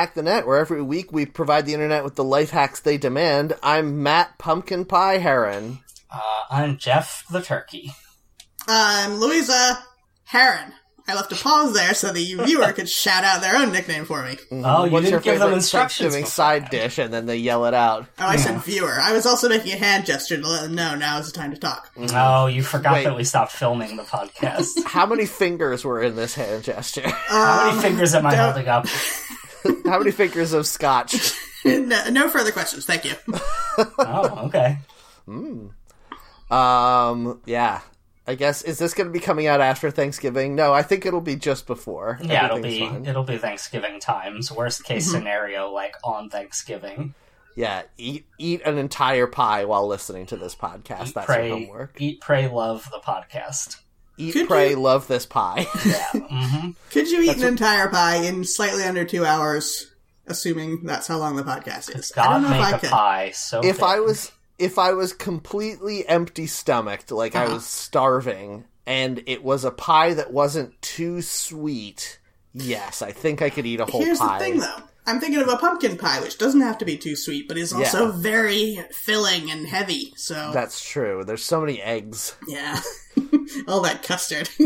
and welcome to Hack the Net, where every week we provide the internet with the life hacks they demand. I'm Matt Pumpkin Pie Heron. Uh, I'm Jeff the Turkey. I'm Louisa Heron. I left a pause there so the viewer could shout out their own nickname for me. Mm-hmm. Oh, you What's didn't give them favorite instructions. Thanksgiving before. side dish? And then they yell it out. Oh, I said viewer. I was also making a hand gesture to let them know now is the time to talk. Mm-hmm. Oh, you forgot Wait. that we stopped filming the podcast. How many fingers were in this hand gesture? Um, How many fingers am I holding up? How many fingers of scotch? no, no further questions. Thank you. Oh, okay. Um, yeah. I guess is this going to be coming out after Thanksgiving? No, I think it'll be just before. Yeah, it'll be fine. it'll be Thanksgiving times. Worst case scenario, like on Thanksgiving. Yeah, eat eat an entire pie while listening to this podcast. Eat, That's pray, your homework. eat, pray, love the podcast. Eat, Could pray, you- love this pie. Yeah. hmm Could you eat an entire pie in slightly under two hours, assuming that's how long the podcast is? I God don't know if I could. pie so. if I was if I was completely empty stomached, like I Uh-huh. was starving, and it was a pie that wasn't too sweet, yes, I think I could eat a whole Here's pie. the thing, though. I'm thinking of a pumpkin pie, which doesn't have to be too sweet, but is also Yeah. very filling and heavy. So, That's true. There's so many eggs. yeah. All that custard.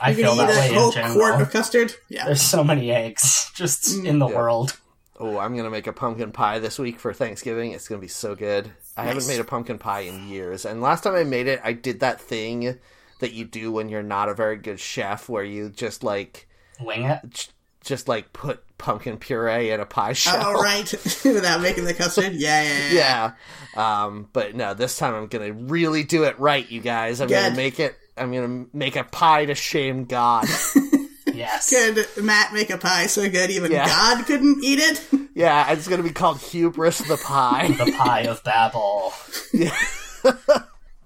I you feel can eat that a way whole in general. quart of custard. Yeah. There's so many eggs just mm. in the Yeah. world. Oh, I'm gonna make a pumpkin pie this week for Thanksgiving. It's gonna be so good. I haven't made a pumpkin pie in years, and last time I made it, I did that thing that you do when you're not a very good chef, where you just like Wing it. J- just like put pumpkin puree in a pie shell. Oh, right. Without making the custard? Yeah, yeah, yeah. yeah. Um, but no, this time I'm gonna really do it right, you guys. I'm gonna make it. I'm gonna make a pie to shame God. Yes. Could Matt make a pie so good even Yeah. God couldn't eat it? yeah, it's gonna be called Hubris the Pie. The pie of Babel.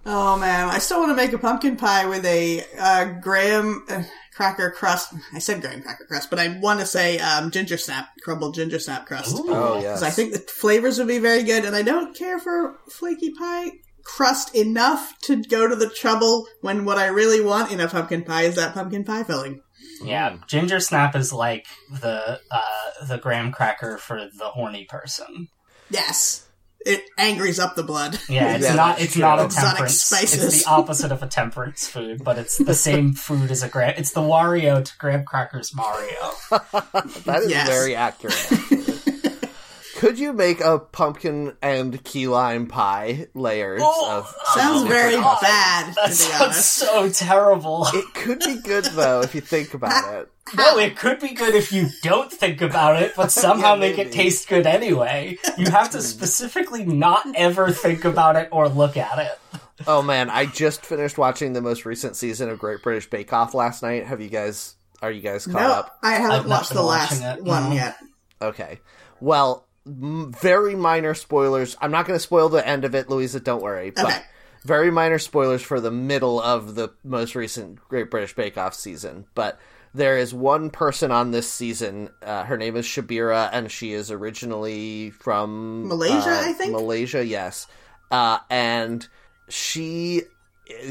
Oh, man. I still want to make a pumpkin pie with a uh, graham uh, cracker crust. I said graham cracker crust, but I want to say um, ginger snap, crumbled ginger snap crust. Ooh. Oh yes. Because I think the flavors would be very good, and I don't care for flaky pie crust enough to go to the trouble when what I really want in a pumpkin pie is that pumpkin pie filling. Yeah, ginger snap is like the uh, the graham cracker for the horny person. Yes. It angries up the blood. Yeah, it's Yeah, not it's not a true. Exotic temperance. spices. It's the opposite of a temperance food, but it's the same food as a graham. It's the Wario to graham crackers Mario. That is Yes. very accurate. Could you make a pumpkin and key lime pie layers Oh, of? Uh, sounds very bad, That to be sounds honest. so terrible. It could be good though if you think about it. No, it could be good if you don't think about it, but somehow Yeah, make it taste good anyway. You have to hmm. specifically not ever think about it or look at it. Oh man, I just finished watching the most recent season of Great British Bake Off last night. Have you guys? Are you guys caught No, up? I I've haven't not watched the last it, one no. yet. Okay. Well, m- very minor spoilers. I'm not going to spoil the end of it, Louisa. Don't worry. But Okay. very minor spoilers for the middle of the most recent Great British Bake Off season. But there is one person on this season. Uh, her name is Syabira, and she is originally from Malaysia, uh, I think? Malaysia, yes. Uh, and she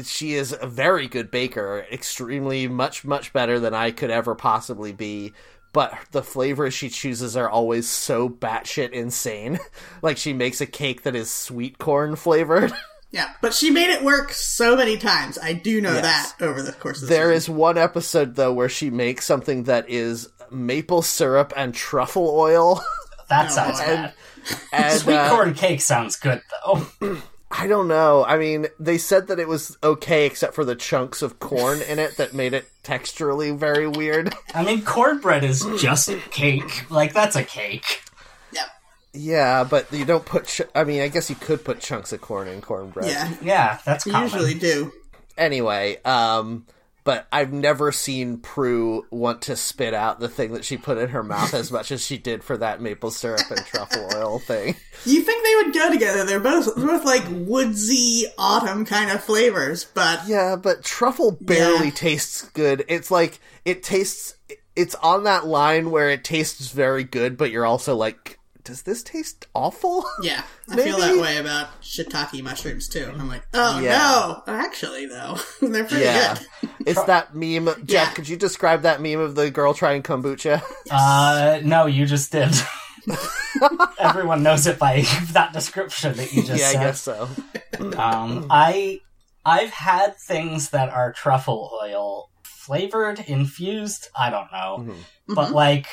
she is a very good baker, extremely much much better than I could ever possibly be. But the flavors she chooses are always so batshit insane. like she makes a cake that is sweet corn flavored. Yeah, but she made it work so many times. I do know Yes. that over the course of the There season. is one episode though where she makes something that is maple syrup and truffle oil. That Oh, sounds boy. bad. and Sweet uh, corn cake sounds good though. I don't know. I mean, they said that it was okay except for the chunks of corn in it that made it texturally very weird. I mean, cornbread is just cake. Like that's a cake. Yeah, Yeah, but you don't put. Ch- I mean, I guess you could put chunks of corn in cornbread. yeah. Yeah, that's You common. usually do. Anyway, um, but I've never seen Prue want to spit out the thing that she put in her mouth as much as she did for that maple syrup and truffle oil thing. You think they would go together? They're both they're both like woodsy autumn kind of flavors, but Yeah, but truffle barely Yeah. tastes good. It's like it tastes. It's on that line where it tastes very good, but you're also like does this taste awful? Yeah, I feel that way about shiitake mushrooms too. I'm like, oh Yeah. no, actually though, they're pretty Yeah. good. It's that meme. Jeff, Yeah. could you describe that meme of the girl trying kombucha? Uh, no, you just did. Everyone knows it by that description that you just said. yeah, I guess so. Um, I I've had things that are truffle oil flavored, infused. I don't know, Mhm. but like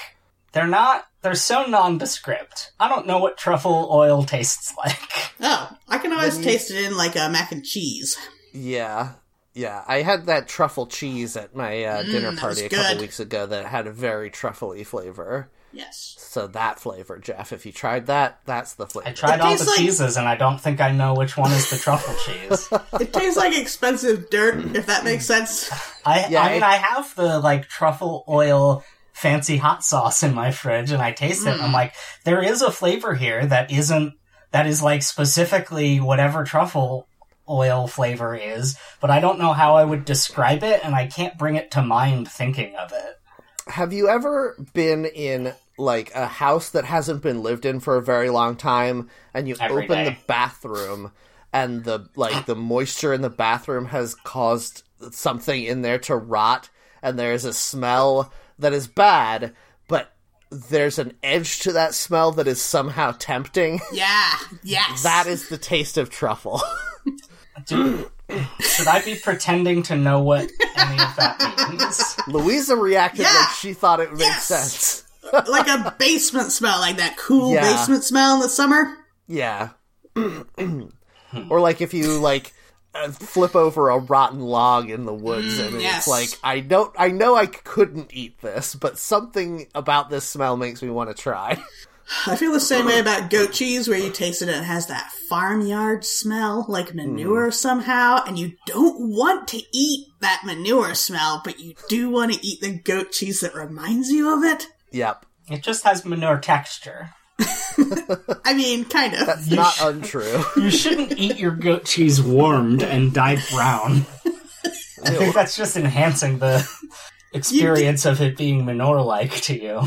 they're not. They're so nondescript. I don't know what truffle oil tastes like. Oh, I can always Then taste it in like a mac and cheese. Yeah. Yeah, I had that truffle cheese at my uh, Mm, dinner that party a couple good. weeks ago that had a very truffly flavor. Yes. So that flavor, Jeff, if you tried that, that's the flavor. I tried It all the tastes like- cheeses, and I don't think I know which one is the truffle cheese. It tastes like expensive dirt, if that makes sense. I, Yeah, I mean, I- I have the like truffle oil fancy hot sauce in my fridge, and I taste it. And I'm mm. like, there is a flavor here that isn't that is like specifically whatever truffle oil flavor is, but I don't know how I would describe it, and I can't bring it to mind thinking of it. Have you ever been in like a house that hasn't been lived in for a very long time and you Every open day. the bathroom and the like the moisture in the bathroom has caused something in there to rot and there's a smell that is bad but there's an edge to that smell that is somehow tempting Yeah. Yes. that is the taste of truffle Do, should I be pretending to know what any of that means? louisa reacted Yeah. like she thought it made Yes. sense like a basement smell, like that cool Yeah. basement smell in the summer. Yeah. or like if you like Uh, flip over a rotten log in the woods mm, and yes. it's like I don't I know I couldn't eat this, but something about this smell makes me want to try. I feel the same way about goat cheese, where you taste it and it has that farmyard smell, like manure mm. somehow, and you don't want to eat that manure smell, but you do want to eat the goat cheese that reminds you of it. yep. It just has manure texture. I mean, kind of. It's not untrue. You shouldn't eat your goat cheese warmed and dyed brown. I think that's just enhancing the experience of it being manure-like to you.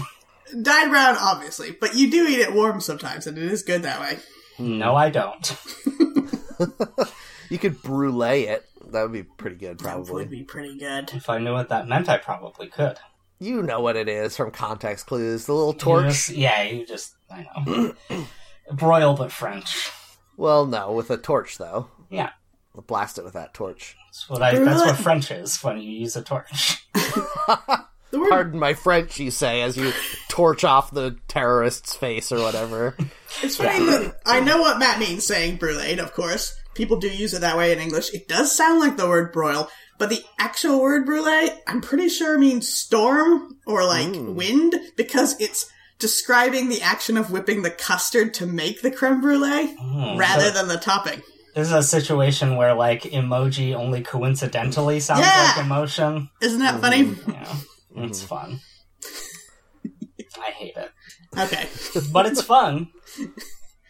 Dyed brown, obviously, but you do eat it warm sometimes, and it is good that way. No, I don't. You could brulee it. That would be pretty good That probably. would be pretty good. If I knew what that meant, I probably could. You know what it is from context clues. The little You torch. just- yeah, you just, I know. Broil but French. Well, no, with a torch though. Yeah. Blast it with that torch. That's what, I, that's what French is when you use a torch. The word Pardon my French, you say, as you torch off the terrorist's face or whatever. It's funny that I know what Matt means saying brulee, of course. People do use it that way in English. It does sound like the word broil, but the actual word brulee, I'm pretty sure means storm or like mm. wind because it's describing the action of whipping the custard to make the creme brulee rather so- than the topping. This is a situation where, like, emoji only coincidentally sounds Yeah. like emotion. Isn't that funny? Yeah, it's fun. I hate it. Okay. But it's fun.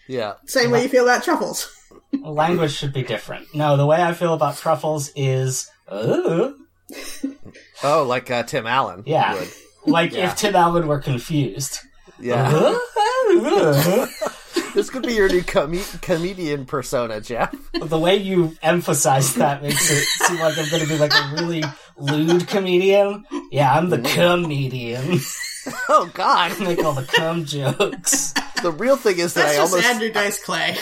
Yeah. Same way you feel about truffles. Language should be different. No, the way I feel about truffles is, uh, Oh, like uh, Tim Allen. yeah. would. Like Yeah. if Tim Allen were confused. Yeah. Uh, this could be your new com- comedian persona, Jeff. the way you emphasize that makes it seem like I'm going to be like a really lewd comedian. Yeah, I'm the comedian. Oh, God. Make all the cum jokes. The real thing is that That's I just almost. Andrew Dice Clay.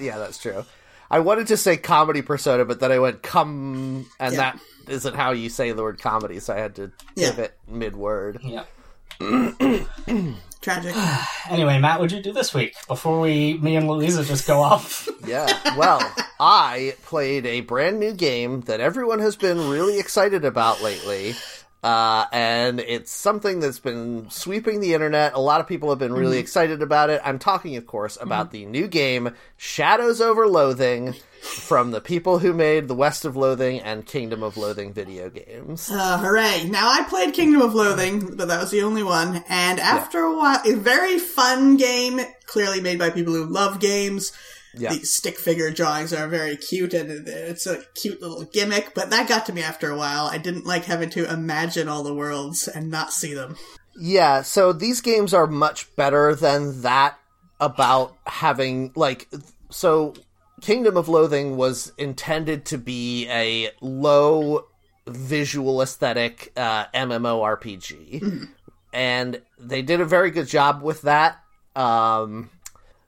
yeah, that's true. I wanted to say comedy persona, but then I went cum, and Yeah. that isn't how you say the word comedy, so I had to Yeah. pivot mid word. Yeah. Tragic. Anyway, Matt, what'd you do this week before we, me and Louisa, just go off? Yeah. Well, I played a brand new game that everyone has been really excited about lately. Uh, and it's something that's been sweeping the internet. A lot of people have been really excited about it. I'm talking, of course, about the new game Shadows Over Loathing from the people who made the West of Loathing and Kingdom of Loathing video games. Uh, hooray. Now, I played Kingdom of Loathing, but that was the only one. And after a while, a very fun game, clearly made by people who love games. Yeah. The stick figure drawings are very cute, and it's a cute little gimmick, but that got to me after a while. I didn't like having to imagine all the worlds and not see them. Yeah, so these games are much better than that about having like so Kingdom of Loathing was intended to be a low visual aesthetic uh, MMORPG, and they did a very good job with that. Um,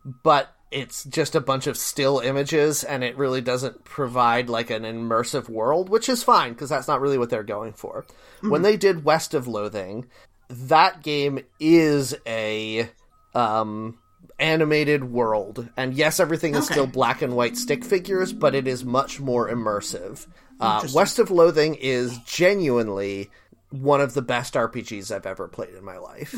but it's just a bunch of still images, and it really doesn't provide like an immersive world, which is fine because that's not really what they're going for. When they did West of Loathing, that game is a um animated world and yes everything is Okay. still black and white stick figures but it is much more immersive uh, west of loathing is genuinely one of the best rpgs i've ever played in my life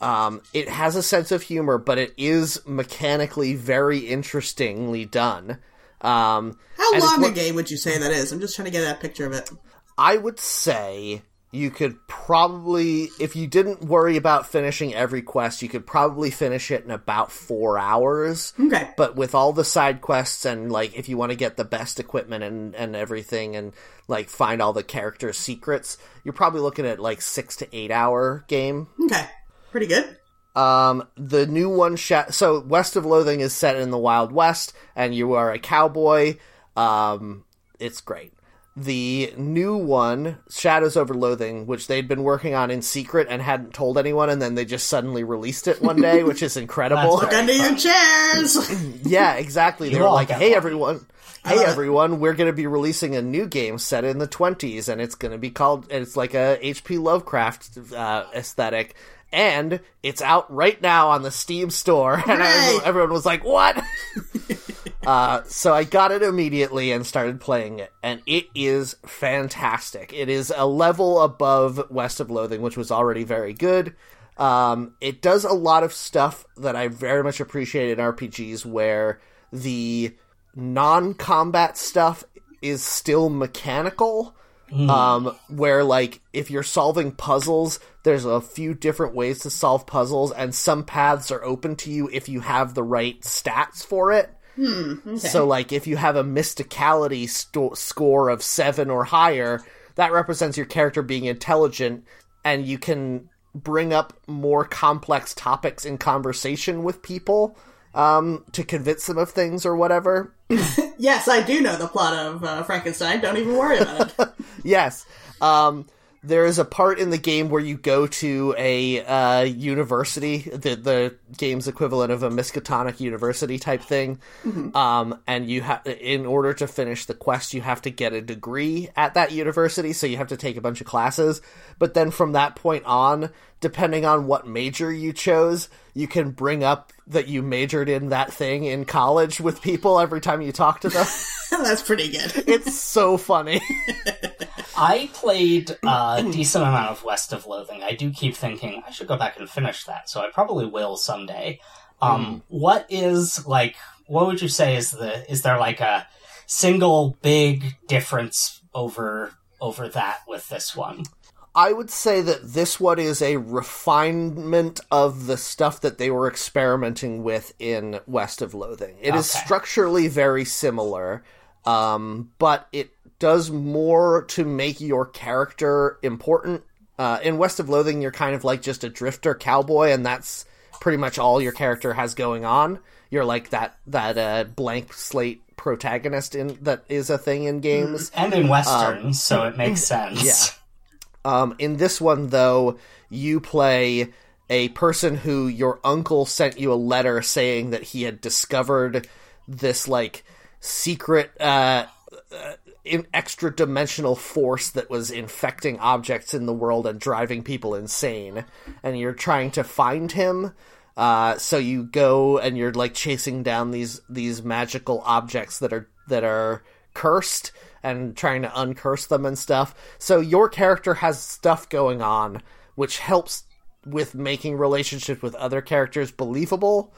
um, it has a sense of humor but it is mechanically very interestingly done um, How long a game would you say that is? I'm just trying to get that picture of it. I would say you could probably, if you didn't worry about finishing every quest, you could probably finish it in about four hours. Okay. But with all the side quests and like if you want to get the best equipment and, and everything and like find all the character secrets, you're probably looking at like six to eight hour game. Okay. Pretty good. Um, the new one, Sha- so West of Loathing is set in the Wild West, and you are a cowboy. Um, it's great. The new one, Shadows Over Loathing, which they'd been working on in secret and hadn't told anyone, and then they just suddenly released it one day, which is incredible. Look under your chairs. yeah, exactly. They were like, "Hey, one." everyone." Hey everyone, we're going to be releasing a new game set in the 20s and it's going to be called it's like a HP Lovecraft uh, aesthetic and it's out right now on the Steam store and everyone was like, "What?" uh, so I got it immediately and started playing it and it is fantastic. It is a level above West of Loathing which was already very good. Um, it does a lot of stuff that I very much appreciate in RPGs where the non-combat stuff is still mechanical. Um, where like if you're solving puzzles, there's a few different ways to solve puzzles, and some paths are open to you if you have the right stats for it. So, like, if you have a mysticality sto- score of seven or higher, that represents your character being intelligent, and you can bring up more complex topics in conversation with people um, to convince them of things or whatever. yes, I do know the plot of uh, Frankenstein. Don't even worry about it. yes. Um, there is a part in the game where you go to a uh, university, the the game's equivalent of a Miskatonic University type thing, um, and you have in order to finish the quest, you have to get a degree at that university. So you have to take a bunch of classes, but then from that point on, depending on what major you chose, you can bring up that you majored in that thing in college with people every time you talk to them. That's pretty good. it's so funny. I played a decent amount of West of Loathing. I do keep thinking I should go back and finish that, so I probably will someday. Um, what is like? What would you say is the? Is there like a single big difference over over that with this one? I would say that this one is a refinement of the stuff that they were experimenting with in West of Loathing. It is Okay. structurally very similar, um, but it does more to make your character important. Uh, in West of Loathing, you're kind of like just a drifter cowboy, and that's pretty much all your character has going on. You're like that that uh, blank slate protagonist in that is a thing in games. And in westerns, so it makes sense. yeah. Um, in this one, though, you play a person who your uncle sent you a letter saying that he had discovered this like secret uh, uh, extra dimensional force that was infecting objects in the world and driving people insane, and you're trying to find him. Uh, so you go and you're like chasing down these these magical objects that are that are cursed and trying to uncurse them and stuff. So your character has stuff going on, which helps with making relationships with other characters believable.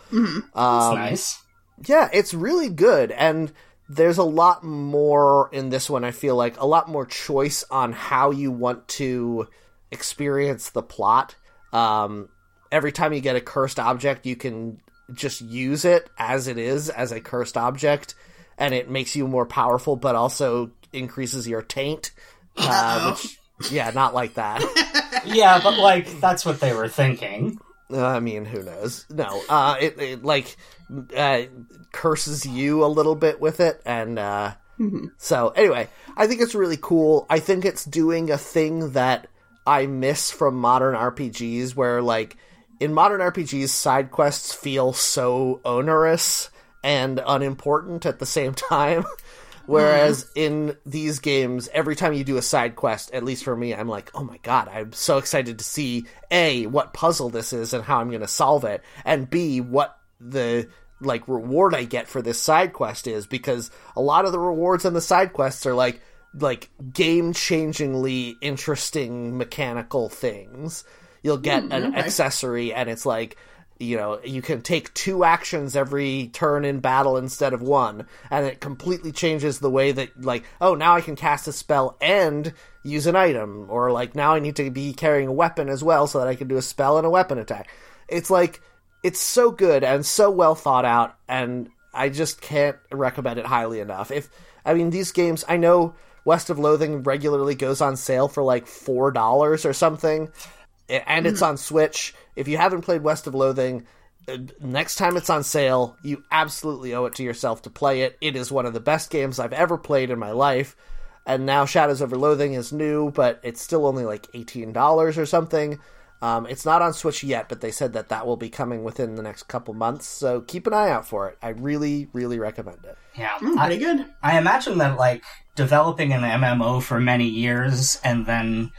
It's nice. Yeah, it's really good, and there's a lot more in this one. I feel like a lot more choice on how you want to experience the plot. Um, every time you get a cursed object, you can just use it as it is as a cursed object, and it makes you more powerful, but also increases your taint, uh, which Yeah, not like that. yeah, but like that's what they were thinking. Uh, I mean, who knows? No, uh, it, it like uh, curses you a little bit with it, and uh, so anyway, I think it's really cool. I think it's doing a thing that I miss from modern RPGs, where like in modern RPGs, side quests feel so onerous and unimportant at the same time. Whereas in these games, every time you do a side quest, at least for me, I'm like, oh my god, I'm so excited to see A, what puzzle this is and how I'm going to solve it, and B, what the like reward I get for this side quest is because a lot of the rewards on the side quests are like like game changingly interesting mechanical things. You'll get an hmm, okay. accessory and it's like you know, you can take two actions every turn in battle instead of one, and it completely changes the way that, like, oh, now I can cast a spell and use an item, or like, now I need to be carrying a weapon as well so that I can do a spell and a weapon attack. It's like, it's so good and so well thought out, and I just can't recommend it highly enough. If, I mean, these games, I know West of Loathing regularly goes on sale for like $4 or something and it's hmm. on Switch. If you haven't played West of Loathing, uh, next time it's on sale, you absolutely owe it to yourself to play it. It is one of the best games I've ever played in my life. And now Shadows Over Loathing is new, but it's still only like $18 or something. Um, it's not on Switch yet, but they said that that will be coming within the next couple months. So keep an eye out for it. I really, really recommend it. Yeah, Mm, I, pretty good. I imagine that like developing an MMO for many years and then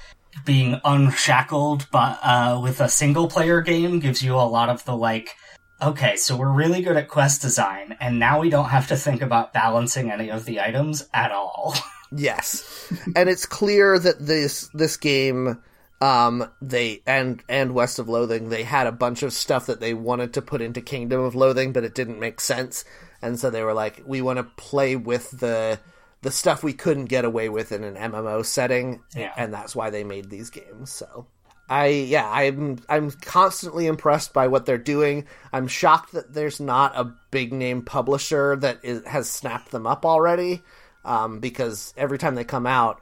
being unshackled but uh, with a single player game gives you a lot of the like okay so we're really good at quest design and now we don't have to think about balancing any of the items at all. Yes, and it's clear that this this game, um, they and and West of Loathing, they had a bunch of stuff that they wanted to put into Kingdom of Loathing, but it didn't make sense, and so they were like, we want to play with the the stuff we couldn't get away with in an MMO setting, Yeah. and that's why they made these games. So. I yeah I'm I'm constantly impressed by what they're doing. I'm shocked that there's not a big name publisher that is, has snapped them up already, um, because every time they come out,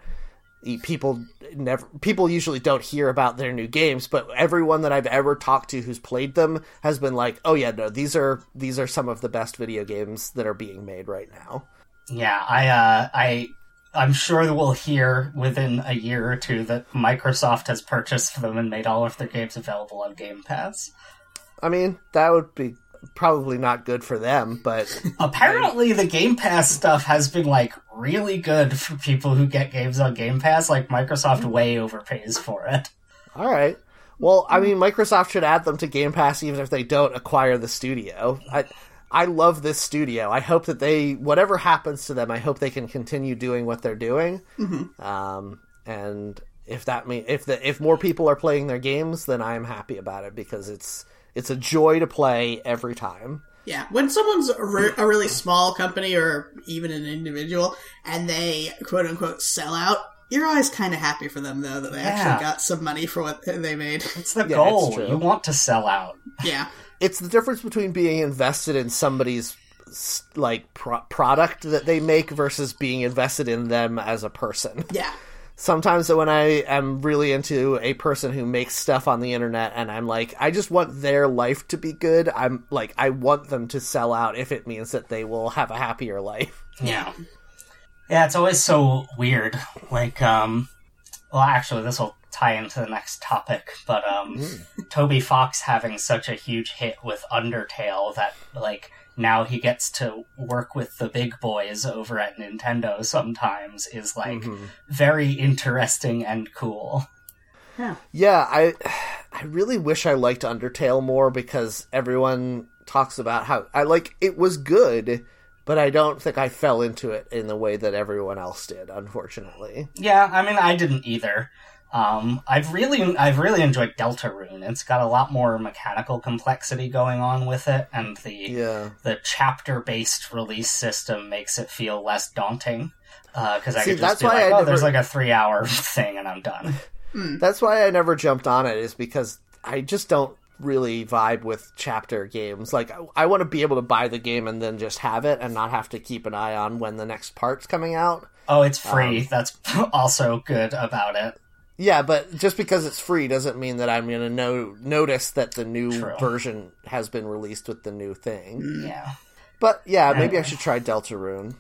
people never people usually don't hear about their new games. But everyone that I've ever talked to who's played them has been like, oh yeah, no, these are these are some of the best video games that are being made right now. Yeah i uh i i'm sure that we'll hear within a year or two that microsoft has purchased them and made all of their games available on game pass I mean, that would be probably not good for them, but Apparently, the Game Pass stuff has been like really good for people who get games on Game Pass. Like Microsoft way overpays for it. All right. Well, I mean, Microsoft should add them to Game Pass even if they don't acquire the studio. I I love this studio. I hope that they whatever happens to them, I hope they can continue doing what they're doing. Um, and if that mean if the if more people are playing their games, then I'm happy about it because it's it's a joy to play every time. Yeah, when someone's a, re- a really small company or even an individual and they quote unquote sell out, you're always kind of happy for them though that they Yeah. actually got some money for what they made. It's the Yeah, goal. it's. You want to sell out. yeah, It's the difference between being invested in somebody's like pro- product that they make versus being invested in them as a person. yeah, sometimes when I am really into a person who makes stuff on the internet and I'm like, I just want their life to be good, I'm like, I want them to sell out if it means that they will have a happier life. Yeah. Yeah, it's always so weird. Like, um, well, actually, this will tie into the next topic, but, um, Toby Fox having such a huge hit with Undertale that, like, now he gets to work with the big boys over at Nintendo sometimes is, like, very interesting and cool. yeah. Yeah, I I really wish I liked Undertale more because everyone talks about how I like it was good, but I don't think I fell into it in the way that everyone else did, unfortunately. Yeah, I mean, I didn't either. Um, I've really, I've really enjoyed Deltarune. It's got a lot more mechanical complexity going on with it, and the Yeah. the chapter-based release system makes it feel less daunting. Uh, because I See, could that's just be why like, I "Oh, never- there's like a three-hour thing, and I'm done." Hmm. That's why I never jumped on it is because I just don't really vibe with chapter games. Like I, I want to be able to buy the game and then just have it and not have to keep an eye on when the next part's coming out. Oh, it's free. Um, that's also good about it. Yeah, but just because it's free doesn't mean that I'm going to know notice that the new True. version has been released with the new thing. Yeah. But yeah, maybe I should try Deltarune.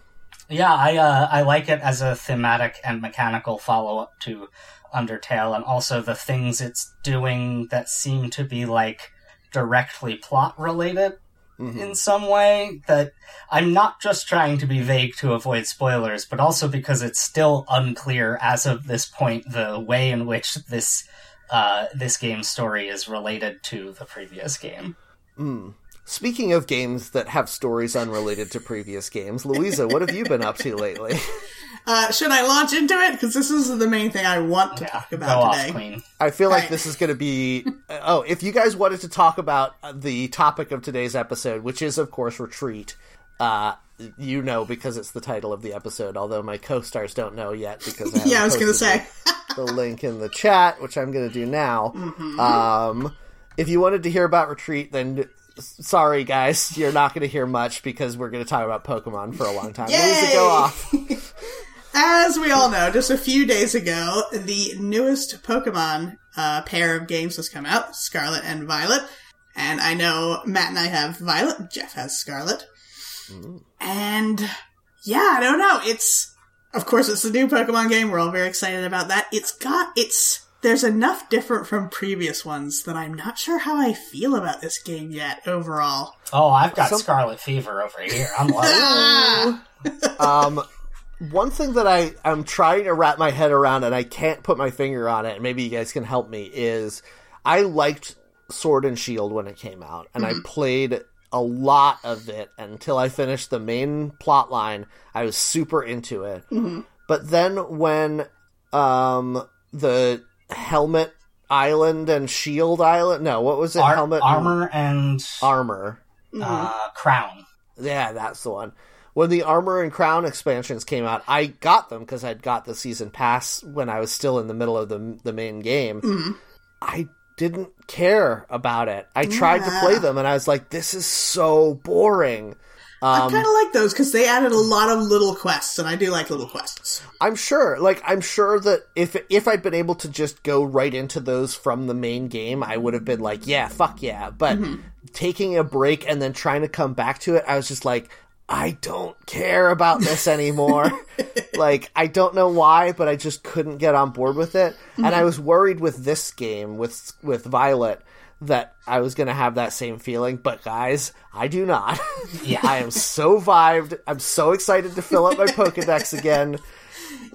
Yeah, I uh, I like it as a thematic and mechanical follow up to Undertale, and also the things it's doing that seem to be like directly plot related in some way. That I'm not just trying to be vague to avoid spoilers, but also because it's still unclear as of this point the way in which this uh, this game's story is related to the previous game. Speaking of games that have stories unrelated to previous games, Louisa, what have you been up to lately? Uh, should I launch into it? Because this is the main thing I want to Yeah, talk go about off, today. Queen. I feel like Right. this is going to be. Oh, if you guys wanted to talk about the topic of today's episode, which is, of course, Retreat, uh, you know because it's the title of the episode, although my co stars don't know yet because I Yeah, I was going to say. the link in the chat, which I'm going to do now. Mm-hmm. Um, if you wanted to hear about Retreat, then sorry, guys, you're not going to hear much because we're going to talk about Pokemon for a long time. Louisa, Yay! go off. As we all know, just a few days ago, the newest Pokemon uh, pair of games has come out, Scarlet and Violet. And I know Matt and I have Violet, Jeff has Scarlet. And yeah, I don't know. It's, of course, it's the new Pokemon game. We're all very excited about that. It's got, it's, there's enough different from previous ones that I'm not sure how I feel about this game yet overall. Oh, I've got Some- Scarlet Fever over here. I'm like! Um, one thing that I I'm trying to wrap my head around and I can't put my finger on it, and maybe you guys can help me. Is I liked Sword and Shield when it came out, and I played a lot of it until I finished the main plot line. I was super into it, but then when um the Helmet Island and Shield Island, no, what was it? ar- Helmet and armor and armor. uh, crown. Yeah, that's the one. When the Armor and Crown expansions came out, I got them because I'd got the season pass when I was still in the middle of the the main game. I didn't care about it. I tried to play them and I was like, "This is so boring." I Um, kind of like those because they added a lot of little quests, and I do like little quests. I'm sure, like I'm sure that if if I'd been able to just go right into those from the main game, I would have been like, "Yeah, fuck yeah." But taking a break and then trying to come back to it, I was just like, I don't care about this anymore. like, I don't know why, but I just couldn't get on board with it. And I mm-hmm. was worried with this game, with with Violet, that I was going to have that same feeling. But guys, I do not. Yeah. I am so vibed. I'm so excited to fill up my Pokedex again.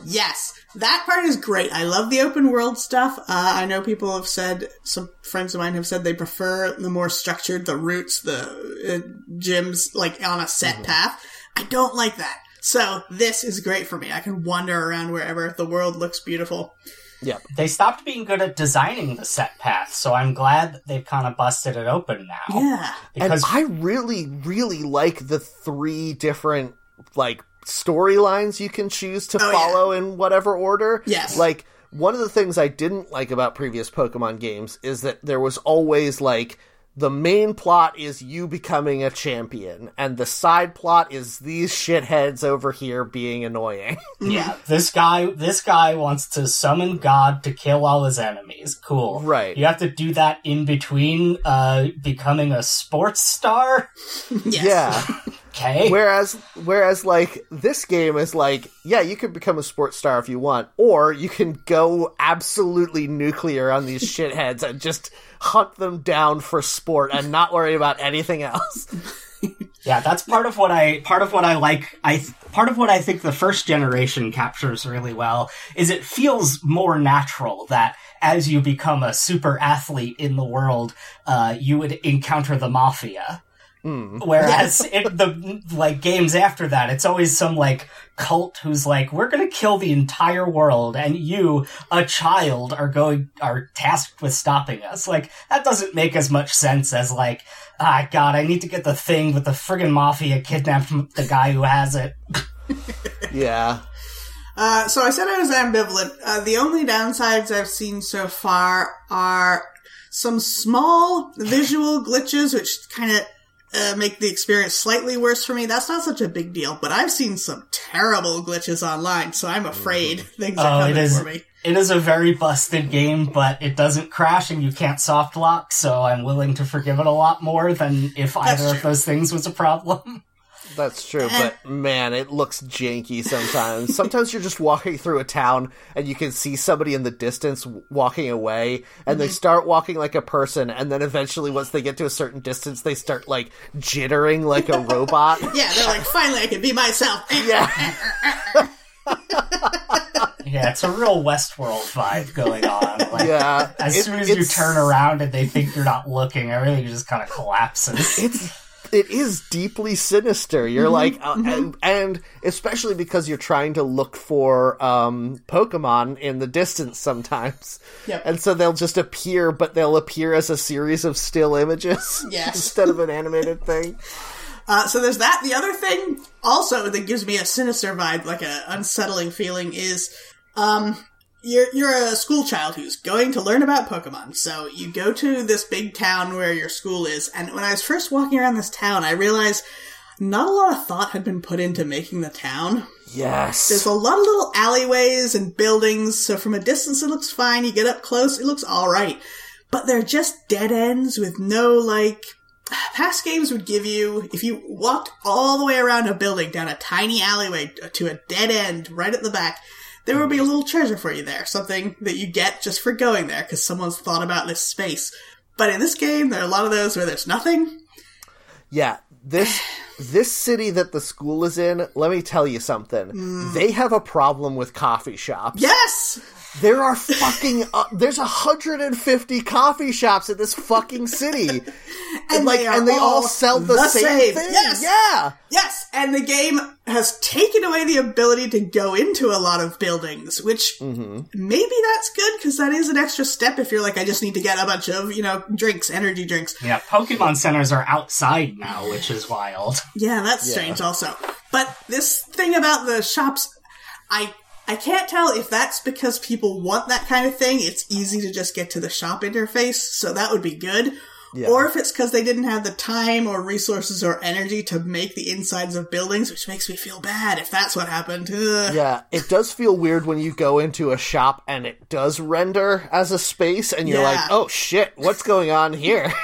Yes, that part is great. I love the open world stuff. Uh, I know people have said, some friends of mine have said they prefer the more structured, the routes, the uh, gyms, like on a set path. I don't like that. So this is great for me. I can wander around wherever. The world looks beautiful. Yep. They stopped being good at designing the set path, so I'm glad that they've kind of busted it open now. Yeah. Because and I really, really like the three different like storylines you can choose to Oh, follow in whatever order. Yes. Like one of the things I didn't like about previous Pokemon games is that there was always like the main plot is you becoming a champion, and the side plot is these shitheads over here being annoying. yeah, this guy this guy wants to summon God to kill all his enemies. Cool. Right. You have to do that in between uh becoming a sports star. Yes. Yeah. Okay. Whereas, whereas, like this game is like, yeah, you can become a sports star if you want, or you can go absolutely nuclear on these shitheads and just hunt them down for sport and not worry about anything else. Yeah, that's part of what I part of what I like. I part of what I think the first generation captures really well is it feels more natural that as you become a super athlete in the world, uh, you would encounter the mafia. Whereas it, the like games after that, it's always some like cult who's like, "We're gonna kill the entire world, and you, a child, are going are tasked with stopping us." Like that doesn't make as much sense as like, "Ah, God, I need to get the thing, but the friggin' mafia kidnapped m- the guy who has it." Yeah, Uh, so I said I was ambivalent. Uh, the only downsides I've seen so far are some small visual glitches, which kind of uh, make the experience slightly worse for me. That's not such a big deal, but I've seen some terrible glitches online, so I'm afraid things are Oh, coming is- for me. it is a very busted game, but it doesn't crash and you can't soft lock, so I'm willing to forgive it a lot more than if either of those things was a problem. That's true, but man, it looks janky sometimes. sometimes you're just walking through a town and you can see somebody in the distance walking away, and they mm-hmm. start walking like a person, and then eventually, once they get to a certain distance, they start like jittering like a robot. Yeah, they're like, finally, I can be myself. yeah, Yeah, it's a real Westworld vibe going on. Like, yeah. As It- soon as you turn around and they think you're not looking, everything just kind of collapses. it's it is deeply sinister. You're like, uh, and, and especially because you're trying to look for um, Pokemon in the distance sometimes, Yep. and so they'll just appear, but they'll appear as a series of still images Yes. instead of an animated thing. Uh, so there's that. The other thing also that gives me a sinister vibe, like a unsettling feeling, is um, you're you're a school child who's going to learn about Pokemon. So you go to this big town where your school is, and when I was first walking around this town, I realized not a lot of thought had been put into making the town. Yes, There's a lot of little alleyways and buildings, so from a distance it looks fine. You get up close, it looks alright. But they're just dead ends with no, like, past games would give you, if you walked all the way around a building down a tiny alleyway to a dead end right at the back, there will be a little treasure for you there. Something that you get just for going there because someone's thought about this space. But in this game, there are a lot of those where there's nothing. yeah. This this city that the school is in. Let me tell you something. Hmm. They have a problem with coffee shops. Yes! There are fucking uh, there's 150 coffee shops in this fucking city. And like they and they all all sell the, the same, same. thing. Yes. Yeah. Yes, and the game has taken away the ability to go into a lot of buildings, which Mm-hmm. maybe that's good because that is an extra step if you're like, I just need to get a bunch of, you know, drinks, energy drinks. Yeah, Pokemon centers are outside now, which is wild. Yeah, that's strange also. But this thing about the shops, I I can't tell if that's because people want that kind of thing. It's easy to just get to the shop interface, so that would be good. Yeah. Or if it's because they didn't have the time or resources or energy to make the insides of buildings, which makes me feel bad if that's what happened. Ugh. Yeah, it does feel weird when you go into a shop and it does render as a space and you're Yeah. like, "Oh shit, what's going on here?"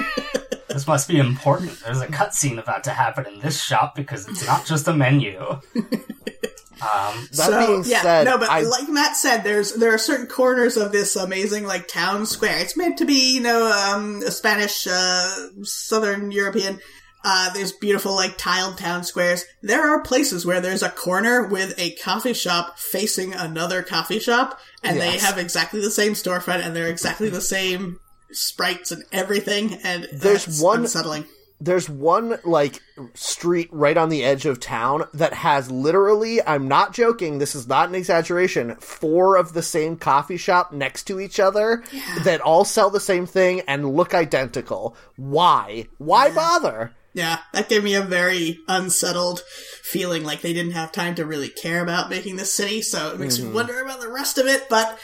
This must be important. There's a cutscene about to happen in this shop because it's not just a menu. Um, that so, being yeah, said, no, but I like Matt said, there's there are certain corners of this amazing like town square. It's meant to be, you know, um, a Spanish, uh, Southern European. Uh, there's beautiful like tiled town squares. There are places where there's a corner with a coffee shop facing another coffee shop, and they have exactly the same storefront, and they're exactly the same sprites and everything. And There's one- unsettling. There's one like street right on the edge of town that has literally i'm not joking this is not an exaggeration four of the same coffee shop next to each other that all sell the same thing and look identical. Why? Why bother? Yeah, that gave me a very unsettled feeling like they didn't have time to really care about making this city, so it makes Mm-hmm. me wonder about the rest of it, but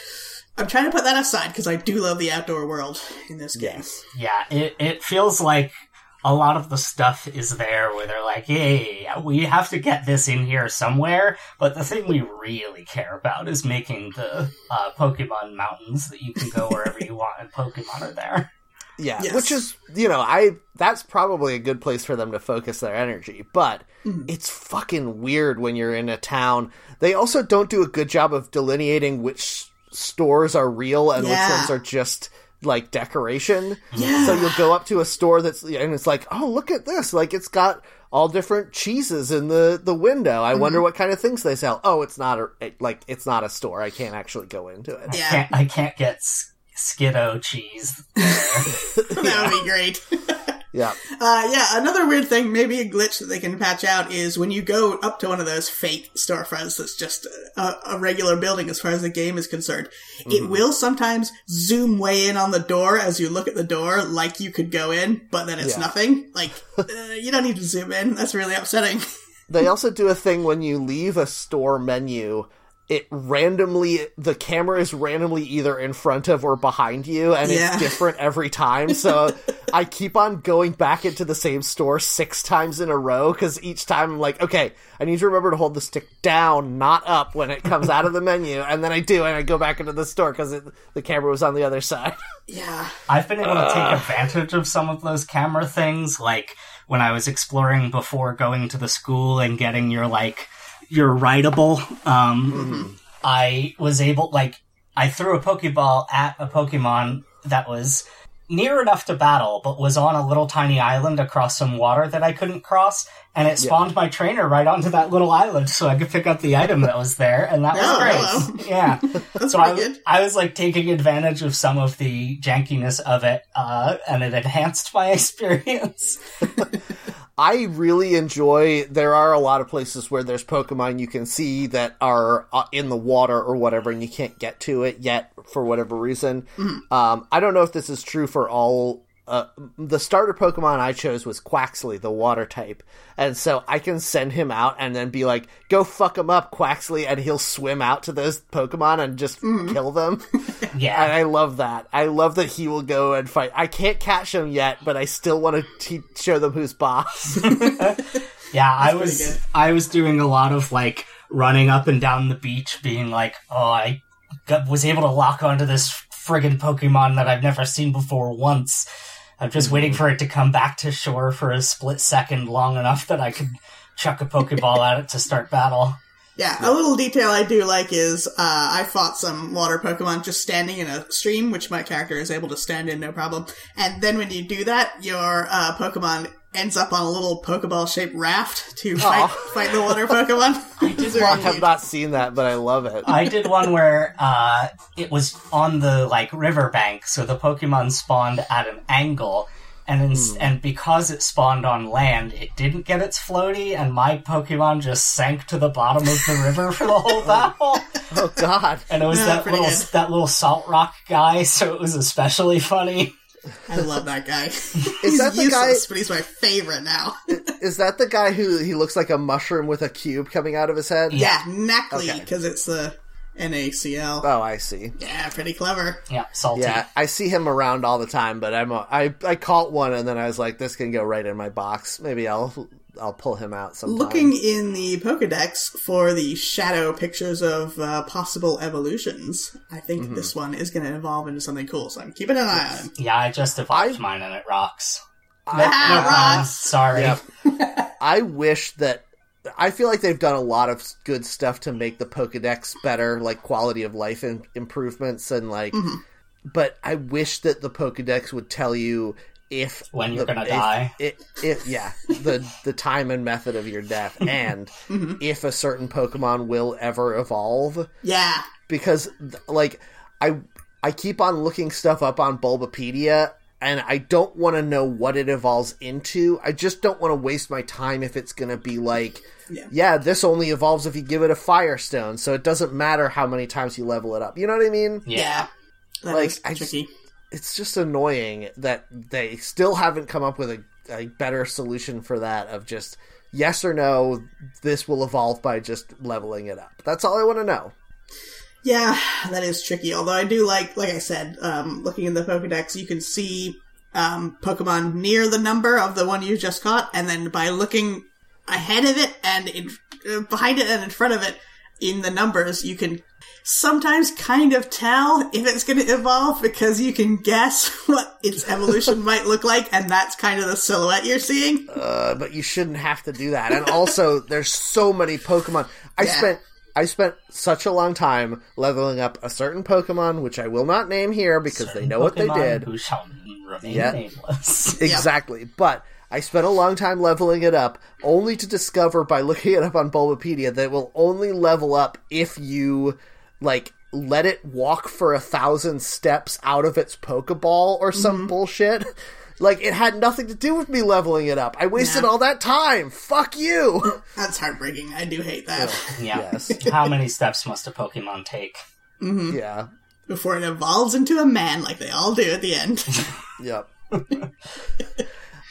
I'm trying to put that aside because I do love the outdoor world in this game. yes. Yeah, it, it feels like a lot of the stuff is there where they're like, hey, we have to get this in here somewhere, but the thing we really care about is making the uh, Pokemon mountains that you can go wherever you want and Pokemon are there. yeah Yes. which is you know i that's probably a good place for them to focus their energy but Mm-hmm. it's fucking weird when you're in a town they also don't do a good job of delineating which stores are real and Yeah. which ones are just like decoration Yeah. so you'll go up to a store that's and it's like oh look at this like it's got all different cheeses in the the window i Mm-hmm. wonder what kind of things they sell oh it's not a like it's not a store i can't actually go into it Yeah, Can't, I can't get S- Skiddo cheese. that would be great. yeah Uh, yeah, another weird thing, maybe a glitch that they can patch out is when you go up to one of those fake storefronts that's just a, a regular building as far as the game is concerned. It will sometimes zoom way in on the door as you look at the door like you could go in, but then it's Yeah. nothing. Like, uh, you don't need to zoom in. That's really upsetting. They also do a thing when you leave a store menu it randomly the camera is randomly either in front of or behind you and Yeah. it's different every time so i keep on going back into the same store six times in a row because each time i'm like okay i need to remember to hold the stick down not up when it comes out of the menu and then i do and i go back into the store because the camera was on the other side Yeah. I've been able to take advantage of some of those camera things, like when I was exploring before going to the school and getting your like your writable. Um, I was able like I threw a Pokeball at a Pokemon that was near enough to battle, but was on a little tiny island across some water that I couldn't cross, and it spawned my trainer right onto that little island, so I could pick up the item that was there, and that was Oh, great. hello. Yeah. So I, good. I was like taking advantage of some of the jankiness of it, uh, and it enhanced my experience. I really enjoy. There are a lot of places where there's Pokemon you can see that are uh, in the water or whatever, and you can't get to it yet for whatever reason. Um, I don't know if this is true for all. Uh, the starter Pokemon I chose was Quaxly, the water type, and so I can send him out and then be like, "Go fuck him up, Quaxly," and he'll swim out to those Pokemon and just kill them. And Yeah. I love that. I love that he will go and fight. I can't catch him yet, but I still want to te- show them who's boss. Yeah, I was. I was doing a lot of like running up and down the beach, being like, "Oh, I got, was able to lock onto this friggin' Pokemon that I've never seen before once." I'm just waiting for it to come back to shore for a split second, long enough that I could chuck a Pokeball at it to start battle. Yeah, a little detail I do like is uh, I fought some water Pokemon just standing in a stream, which my character is able to stand in no problem. And then when you do that, your uh, Pokemon ends up on a little Pokeball shaped raft to fight, fight the water Pokemon. These are I have not seen that, but I love it. I did one where uh, it was on the like riverbank, so the Pokemon spawned at an angle, and in, and because it spawned on land, it didn't get its floaty, and my Pokemon just sank to the bottom of the river for the whole battle. Oh God! And it was Yeah, that little good. that little salt rock guy, so it was especially funny. I love that guy. Is he's that the useless, but he's my favorite now. Is that the guy who he looks like a mushroom with a cube coming out of his head? yeah, Nacli, Okay. because it's the NACL. Oh, I see. Yeah, pretty clever. Yeah, salty. Yeah, I see him around all the time, but I'm a, I I caught one and then I was like, this can go right in my box. Maybe I'll I'll pull him out sometime. Looking in the Pokedex for the shadow pictures of uh, possible evolutions, I think Mm-hmm. this one is going to evolve into something cool. So I'm keeping an eye on him. Yeah, I just evolved mine and it rocks. No, Ah, no pun. rocks. Sorry. Yep. I wish that I feel like they've done a lot of good stuff to make the Pokedex better, like quality of life in- improvements and like. Mm-hmm. But I wish that the Pokedex would tell you if When you're the- gonna if- die. It, it, yeah, the the time and method of your death, and Mm-hmm. if a certain Pokemon will ever evolve. Yeah, because like I I keep on looking stuff up on Bulbapedia and I don't want to know what it evolves into. I just don't want to waste my time if it's going to be like Yeah. this only evolves if you give it a Firestone, so it doesn't matter how many times you level it up. You know what I mean? Yeah. yeah. Like, I just- tricky. It's just annoying that they still haven't come up with a, a better solution for that of just yes or no this will evolve by just leveling it up. That's all I want to know. Yeah, that is tricky. Although I do like, like I said, um, looking in the Pokedex, you can see um, Pokemon near the number of the one you just caught, and then by looking ahead of it and in, uh, behind it and in front of it in the numbers, you can sometimes kind of tell if it's going to evolve because you can guess what its evolution might look like, and that's kind of the silhouette you're seeing. Uh, but you shouldn't have to do that. And also, there's so many Pokemon. I Yeah. spent I spent such a long time leveling up a certain Pokemon, which I will not name here because they know what they did. Who shall remain Yeah. nameless. Exactly. But I spent a long time leveling it up, only to discover by looking it up on Bulbapedia that it will only level up if you like let it walk for a thousand steps out of its Pokeball or some bullshit. Like it had nothing to do with me leveling it up. I wasted Yeah. all that time. Fuck you. That's heartbreaking. I do hate that. Yeah. Yes. How many steps must a Pokemon take? yeah. Before it evolves into a man like they all do at the end. Yep.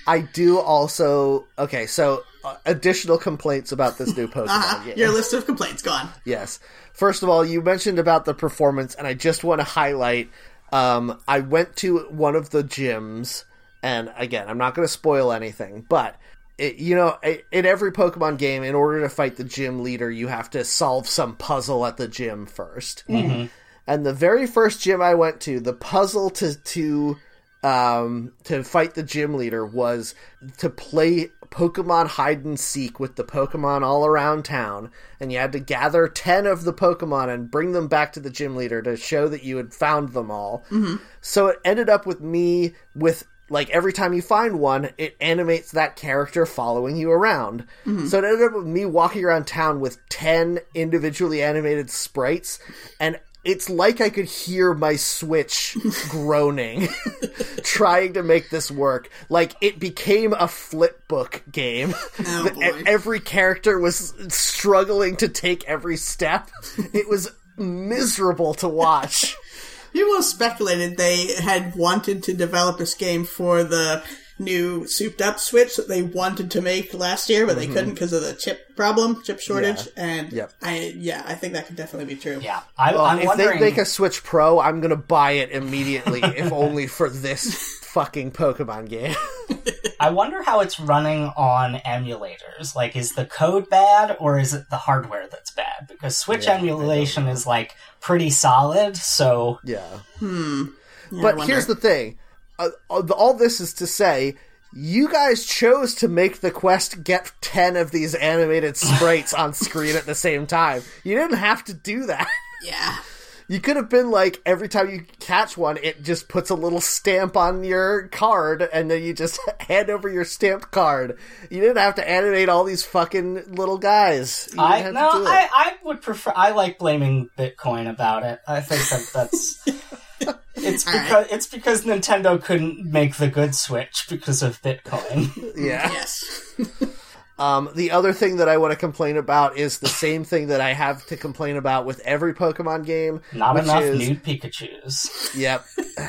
I do also okay, so uh, additional complaints about this new Pokemon Uh, game. your list of complaints gone. Yes. First of all, you mentioned about the performance, and I just want to highlight. Um, I went to one of the gyms, and again, I'm not going to spoil anything, but it, you know, in every Pokemon game, in order to fight the gym leader, you have to solve some puzzle at the gym 1st And the very first gym I went to, the puzzle to to um, to fight the gym leader was to play Pokemon hide and seek with the Pokemon all around town, and you had to gather ten of the Pokemon and bring them back to the gym leader to show that you had found them all. Mm-hmm. So it ended up with me with like every time you find one, it animates that character following you around. So it ended up with me walking around town with ten individually animated sprites, and it's like I could hear my Switch groaning, trying to make this work. Like it became a flip book game. Oh, every character was struggling to take every step. It was miserable to watch. People speculated they had wanted to develop this game for the new souped up Switch that they wanted to make last year, but they mm-hmm. couldn't because of the chip problem, chip shortage. And Yep. I, yeah, I think that could definitely be true. Yeah, I, Well, I'm if wondering. they make a Switch Pro, I'm gonna buy it immediately, if only for this fucking Pokemon game. I wonder how it's running on emulators. Like, is the code bad or is it the hardware that's bad? Because Switch Yeah, emulation is like pretty solid. So yeah. Hmm. Yeah, But here's the thing. Uh, all this is to say, you guys chose to make the quest get 10 of these animated sprites on screen at the same time. You didn't have to do that. yeah. You could have been like, every time you catch one, it just puts a little stamp on your card, and then you just hand over your stamped card. You didn't have to animate all these fucking little guys. I no, have to do it. I, I would prefer. I like blaming Bitcoin about it. I think that that's. It's All right. because it's because Nintendo couldn't make the good Switch because of Bitcoin. yeah. Yes. Um, the other thing that I want to complain about is the same thing that I have to complain about with every Pokemon game. Not which enough is, nude Pikachu's. Yep.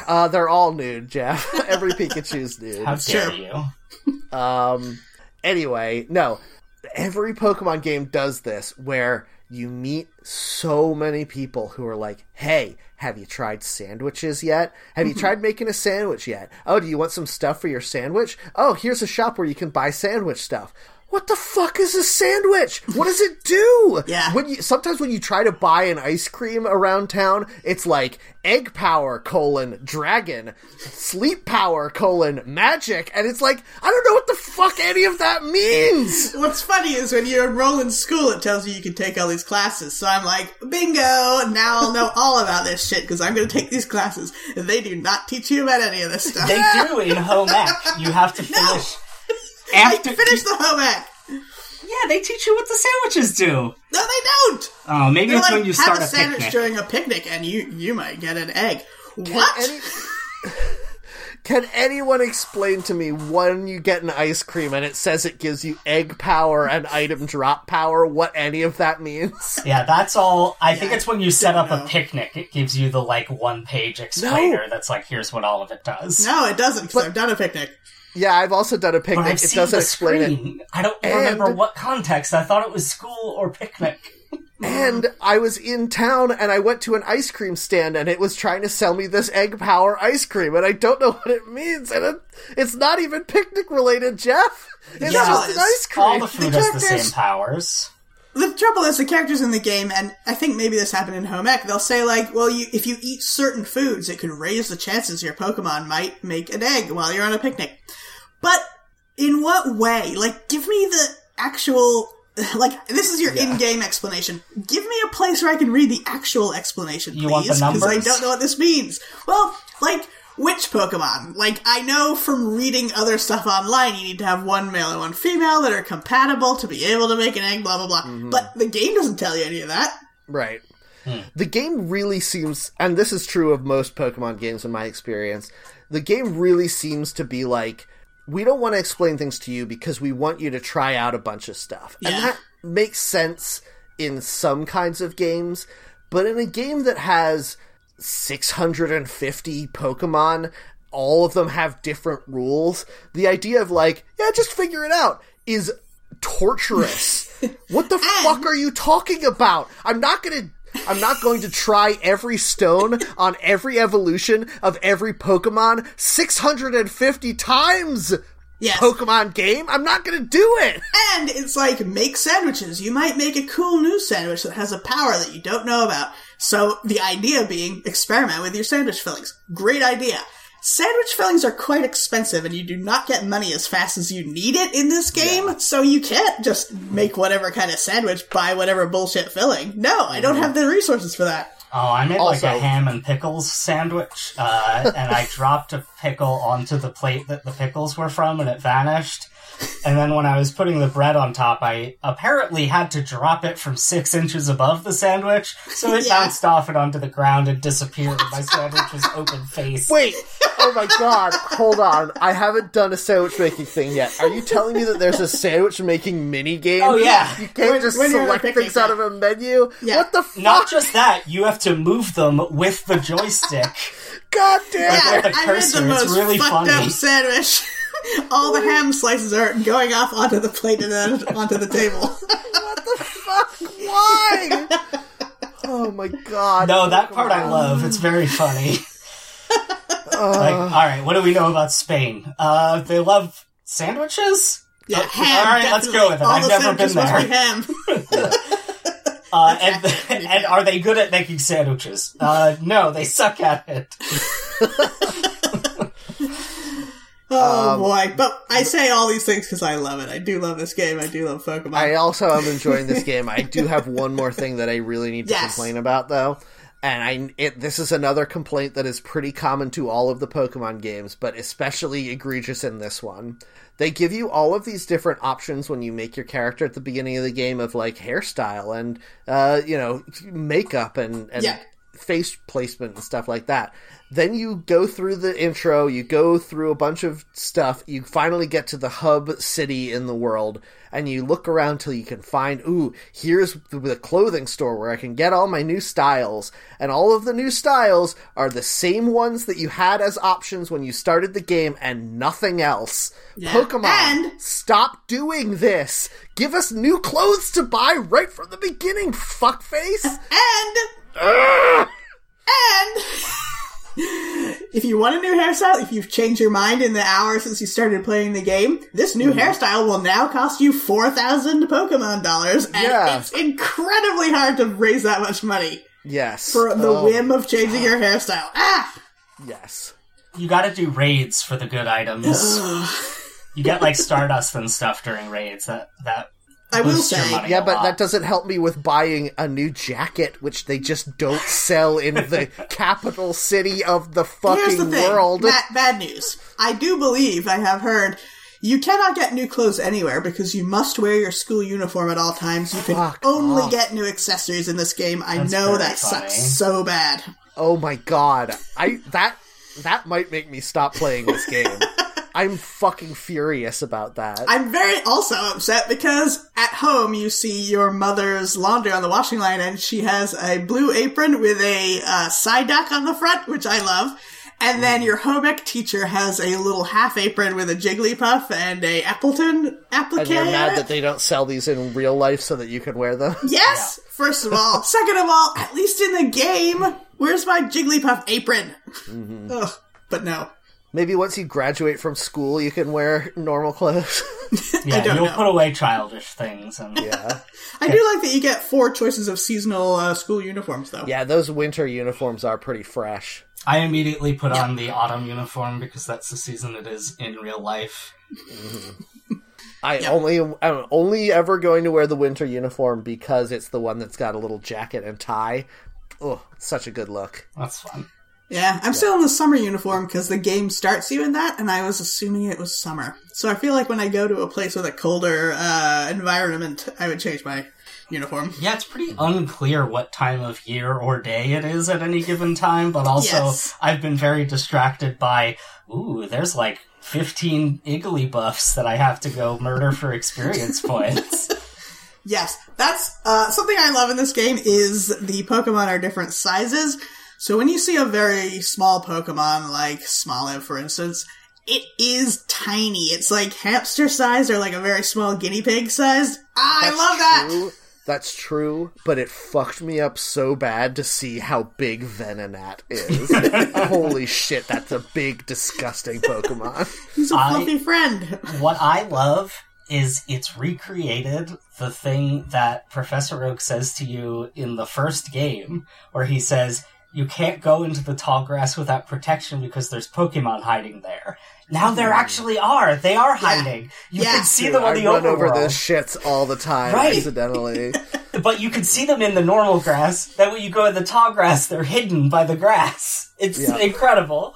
Uh, they're all nude, Jeff. every Pikachu's nude. How dare Sure. you? Um, anyway, no. Every Pokemon game does this where you meet so many people who are like, hey, have you tried sandwiches yet? Have you mm-hmm. tried making a sandwich yet? Oh, do you want some stuff for your sandwich? Oh, here's a shop where you can buy sandwich stuff. What the fuck is a sandwich? What does it do? Yeah. When you sometimes when you try to buy an ice cream around town, it's like egg power colon dragon, sleep power colon magic, and it's like I don't know what the fuck any of that means. What's funny is when you enroll in school, it tells you you can take all these classes. So I'm like, bingo! Now I'll know all about this shit because I'm going to take these classes. And they do not teach you about any of this stuff. They do in home ec. You have to finish. I After finish the home ec. Yeah, they teach you what the sandwiches do. No, they don't. Oh, maybe They're it's like, when you have start a a sandwich picnic. during a picnic, and you you might get an egg. What? Any- Can anyone explain to me when you get an ice cream and it says it gives you egg power and item drop power, what any of that means? Yeah, that's all. I think it's when you set up know. a picnic. It gives you the like one page explainer that's like, here's what all of it does. no, it doesn't. Because I've done a picnic. Yeah, I've also done a but picnic. I've It doesn't explain it. I don't And- remember what context. I thought it was school or picnic. And I was in town and I went to an ice cream stand and it was trying to sell me this egg power ice cream and I don't know what it means and it, it's not even picnic related, Jeff. It's Yeah. just an ice cream. All the food has the same powers. The trouble is, the characters in the game, and I think maybe this happened in home ec. They'll say like, "Well, you if you eat certain foods, it could raise the chances your Pokemon might make an egg while you're on a picnic." But in what way? Like, give me the actual. Like, this is your Yeah. in-game explanation. Give me a place where I can read the actual explanation, please. You want the Because I don't know what this means. Well, like, which Pokemon? Like, I know from reading other stuff online, you need to have one male and one female that are compatible to be able to make an egg, blah, blah, blah. Mm-hmm. But the game doesn't tell you any of that. Right. The game really seems, and this is true of most Pokemon games in my experience, the game really seems to be like, we don't want to explain things to you because we want you to try out a bunch of stuff. And that makes sense in some kinds of games, but in a game that has 650 Pokemon, all of them have different rules, the idea of like, yeah, just figure it out is torturous. what the fuck are you talking about? I'm not gonna. I'm not going to try every stone on every evolution of every Pokemon 650 times. Yes. Pokemon game. I'm not gonna do it. And it's like, make sandwiches. You might make a cool new sandwich that has a power that you don't know about. So the idea being, experiment with your sandwich fillings. Great idea. Sandwich fillings are quite expensive and you do not get money as fast as you need it in this game, so you can't just make whatever kind of sandwich, buy whatever bullshit filling. No, I don't have the resources for that. Oh, I made like a ham and pickles sandwich, uh, and I dropped a pickle onto the plate that the pickles were from, and it vanished. And then when I was putting the bread on top, I apparently had to drop it from six inches above the sandwich, so it Yeah. bounced off and onto the ground and disappeared. My sandwich was open face. Wait. Oh my god. Hold on. I haven't done a sandwich making thing yet. Are you telling me that there's a sandwich making mini game? Oh, yeah. You can't When- just when you're on a select things out of a menu? Yeah. What the fuck? Not just that, you have to move them with the joystick. God damn Yeah, it. the I made cursor, the it's most really fucked funny. up sandwich. All the ham slices are going off onto the plate and then onto the table. What the fuck? Why? Oh my god. No, that part I love. It's very funny. like, all right, what do we know about Spain? Uh, they love sandwiches. Yeah, Uh, ham. all right, let's go with it. All I've the never sandwiches been must be there. ham. Uh, and and are they good at making sandwiches? Uh, no, they suck at it. Oh Um, boy! But I say all these things because I love it. I do love this game. I do love Pokemon. I also am enjoying this game. I do have one more thing that I really need to Yes. complain about, though. And I, it, this is another complaint that is pretty common to all of the Pokemon games, but especially egregious in this one. They give you all of these different options when you make your character at the beginning of the game of like hairstyle and, uh, you know, makeup and, and Yeah. Face placement and stuff like that. Then you go through the intro, you go through a bunch of stuff, you finally get to the hub city in the world, and you look around till you can find, ooh, here's the, clothing store where I can get all my new styles. And all of the new styles are the same ones that you had as options when you started the game and nothing else. Yeah. Pokemon, And- stop doing this! Give us new clothes to buy right from the beginning, fuckface! and and if you want a new hairstyle, if you've changed your mind in the hour since you started playing the game, this new Mm-hmm. hairstyle will now cost you four thousand Pokemon dollars, and Yeah. it's incredibly hard to raise that much money yes. for the Oh, whim of changing your hairstyle. Ah, Yes. You got to do raids for the good items. you get like Stardust and stuff during raids. That that I will say, Yeah, but that doesn't help me with buying a new jacket, which they just don't sell in the capital city of the Here's the fucking thing. world. Bad, bad news. I do believe I have heard you cannot get new clothes anywhere because you must wear your school uniform at all times. You can Fuck only off. get new accessories in this game. I That's know that funny. sucks so bad. Oh my god. I that that might make me stop playing this game. I'm fucking furious about that. I'm very also upset because at home you see your mother's laundry on the washing line and she has a blue apron with a uh, Psyduck on the front, which I love. And then your home ec teacher has a little half apron with a Jigglypuff and a Appletun applique. and you're mad that they don't sell these in real life so that you can wear them? Yes, first of all. Second of all, at least in the game, where's my Jigglypuff apron? Mm-hmm. Ugh, but no. Maybe once you graduate from school you can wear normal clothes. yeah, don't you'll know. put away childish things. And yeah. I do like that you get four choices of seasonal uh, school uniforms, though. Yeah, those winter uniforms are pretty fresh. I immediately put on the autumn uniform because that's the season it is in real life. I Yep. only I'm only ever going to wear the winter uniform because it's the one that's got a little jacket and tie. Oh, such a good look. That's fun. Yeah, I'm still in the summer uniform because the game starts you in that, and I was assuming it was summer. So I feel like when I go to a place with a colder uh, environment, I would change my uniform. Yeah, it's pretty unclear what time of year or day it is at any given time, but also Yes. I've been very distracted by, ooh, there's like 15 Igglybuffs that I have to go murder for experience points. Yes, that's uh, something I love in this game is the Pokemon are different sizes. So when you see a very small Pokemon like Smoliv, for instance, it is tiny. It's like hamster sized or like a very small guinea pig sized. Ah, I love that. That's true, but it fucked me up so bad to see how big Venonat is. Holy shit, that's a big, disgusting Pokemon. He's a I- fluffy friend. what I love is it's recreated the thing that Professor Oak says to you in the first game, where he says, You can't go into the tall grass without protection because there's Pokemon hiding there. Now there hmm. actually are. They are hiding. You Yeah. can see them I on the run over overworld. those shits all the time, Right. accidentally. But you can see them in the normal grass. That when you go in the tall grass, they're hidden by the grass. It's Yeah. incredible.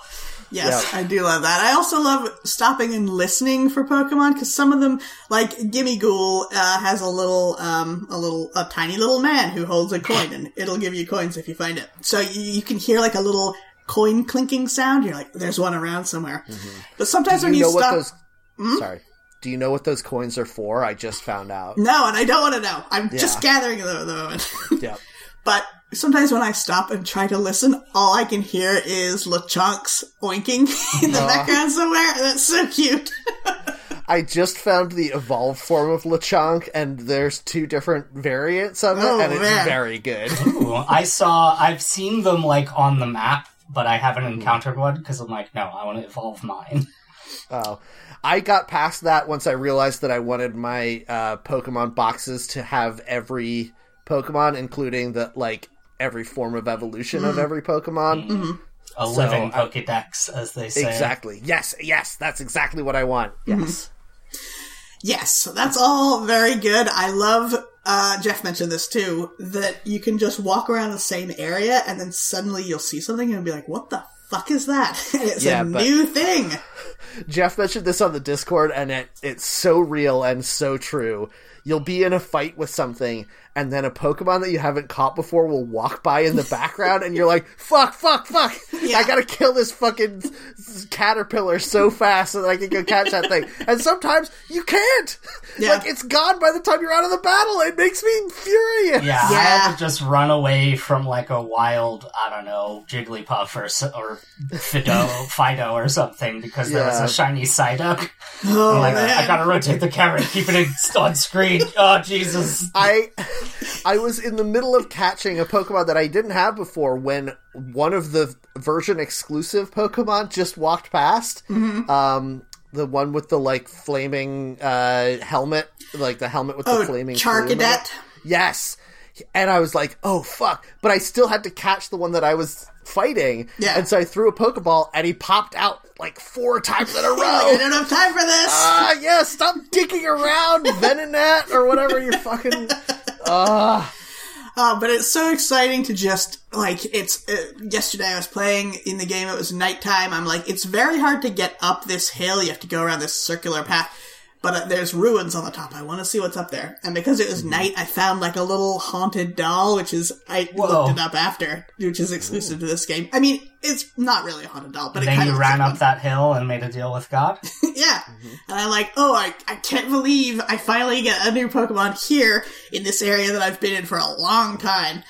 Yes, Yeah. I do love that. I also love stopping and listening for Pokemon because some of them, like Gimmighoul, uh, has a little, um, a little, a tiny little man who holds a coin, and it'll give you coins if you find it. So you, you can hear like a little coin clinking sound. You're like, "There's one around somewhere." But sometimes Do when you you know what stop, those? Sorry. Do you know what those coins are for? I just found out. no, and I don't want to know. I'm just gathering them at the moment. Yep. But sometimes when I stop and try to listen, all I can hear is Lechonk's oinking in the background somewhere. That's so cute. I just found the evolved form of Lechonk, and there's two different variants of it, Oh, and it's man. very good. Ooh, I saw, I've seen them like on the map, but I haven't encountered one because I'm like, no, I want to evolve mine. Oh, I got past that once I realized that I wanted my uh, Pokemon boxes to have every Pokemon, including the like every form of evolution of mm-hmm. every Pokemon. Mm-hmm. Mm-hmm. A So, living Pokedex, as they say. Exactly. Yes. Yes. That's exactly what I want. Yes. Yes, so that's all very good. I love, uh, Jeff mentioned this too, that you can just walk around the same area and then suddenly you'll see something and be like, what the fuck is that? And it's Yeah, a but- new thing. Jeff mentioned this on the Discord, and it, it's so real and so true. You'll be in a fight with something, and then a Pokemon that you haven't caught before will walk by in the background, and you're like, "Fuck, fuck, fuck! Yeah. I gotta kill this fucking caterpillar so fast so that I can go catch that thing." And sometimes you can't. Yeah. Like it's gone by the time you're out of the battle. It makes me furious. Yeah, I Yeah. had to just run away from like a wild, I don't know, Jigglypuff or or Fidough, Fidough or something because there was a shiny Psyduck. Oh, I'm like, man. I gotta rotate the camera, and keep it on screen. Oh Jesus! I I was in the middle of catching a Pokemon that I didn't have before when one of the version exclusive Pokemon just walked past. Mm-hmm. Um, the one with the like flaming uh, helmet, like the helmet with the oh, flaming in it. Charcadet. Yes. And I was like, oh fuck. But I still had to catch the one that I was fighting. Yeah. And so I threw a Pokeball and he popped out like four times in a row. I don't have time for this. Ah, yeah, stop dicking around, Venonat, or whatever you're fucking. Uh, but it's so exciting to just like it's uh, yesterday I was playing in the game it was nighttime I'm like it's very hard to get up this hill you have to go around this circular path but uh, there's ruins on the top I want to see what's up there and because it Mm-hmm. was night I found like a little haunted doll which is I Whoa. looked it up after which is exclusive to this game I mean it's not really a haunted doll but it then kind you of ran up that hill and made a deal with God. yeah. And I'm like, oh, I, I can't believe I finally get a new Pokemon here in this area that I've been in for a long time.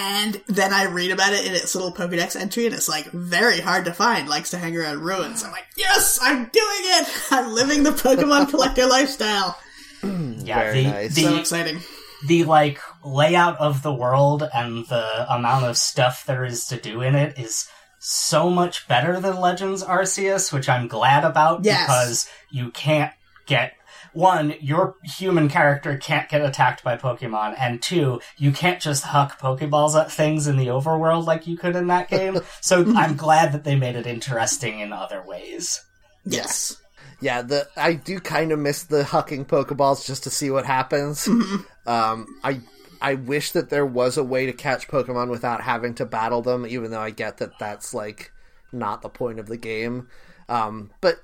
And then I read about it in its little Pokedex entry, and it's like very hard to find. Likes to hang around ruins. I'm like, yes, I'm doing it. I'm living the Pokemon collector lifestyle. Mm, yeah, Very the nice. the So exciting. the like layout of the world and the amount of stuff there is to do in it is so much better than Legends Arceus, which I'm glad about Yes. because you can't get one, your human character can't get attacked by Pokemon, and two, you can't just huck Pokeballs at things in the overworld like you could in that game. so I'm glad that they made it interesting in other ways. Yes. Yeah, the I do kind of miss the hucking Pokeballs just to see what happens. Um, I I wish that there was a way to catch Pokemon without having to battle them, even though I get that that's like not the point of the game. Um, but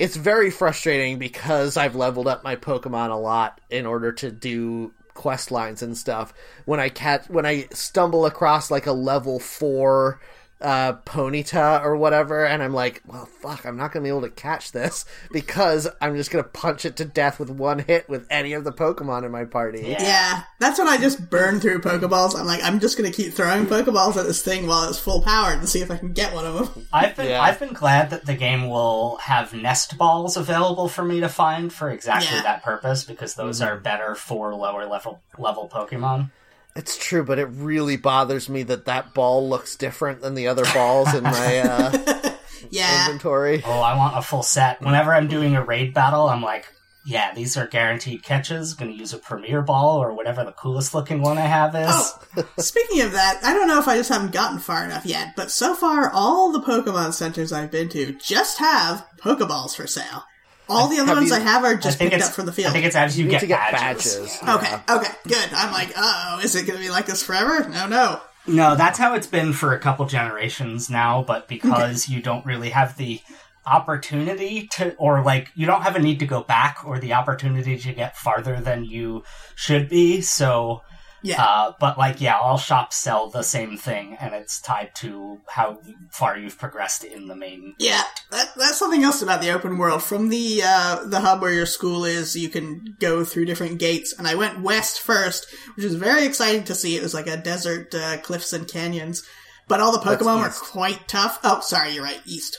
it's very frustrating because I've leveled up my Pokemon a lot in order to do quest lines and stuff. When I catch when I stumble across like a level 4 uh, Ponyta or whatever, and I'm like, well, fuck, I'm not gonna be able to catch this because I'm just gonna punch it to death with one hit with any of the Pokemon in my party. Yeah. Yeah, that's when I just burn through Pokeballs. I'm like, I'm just gonna keep throwing Pokeballs at this thing while it's full power and see if I can get one of them. I've been Yeah. I've been glad that the game will have nest balls available for me to find for exactly Yeah. that purpose because those are better for lower level level Pokemon. It's true, but it really bothers me that that ball looks different than the other balls in my uh, Yeah, inventory. Oh, I want a full set. Whenever I'm doing a raid battle, I'm like, yeah, these are guaranteed catches. Gonna use a premier ball or whatever the coolest looking one I have is. Oh, speaking of that, I don't know if I just haven't gotten far enough yet, but so far all the Pokemon centers I've been to just have Pokeballs for sale. All the other Have ones you- I have are I just think picked it's up for the field. I think it's as you, You get, to get badges. badges. Okay, yeah. okay, good. I'm like, oh, is it going to be like this forever? No, no. No, that's how it's been for a couple generations now, but because you don't really have the opportunity to, or like, you don't have a need to go back or the opportunity to get farther than you should be, so, Yeah. uh, but like, yeah, all shops sell the same thing, and it's tied to how far you've progressed in the main. Yeah, that, that's something else about the open world. From the uh, the hub where your school is, you can go through different gates. And I went west first, which was very exciting to see. It was like a desert, uh, cliffs and canyons, but all the Pokemon were quite tough. Oh, sorry, you're right, east.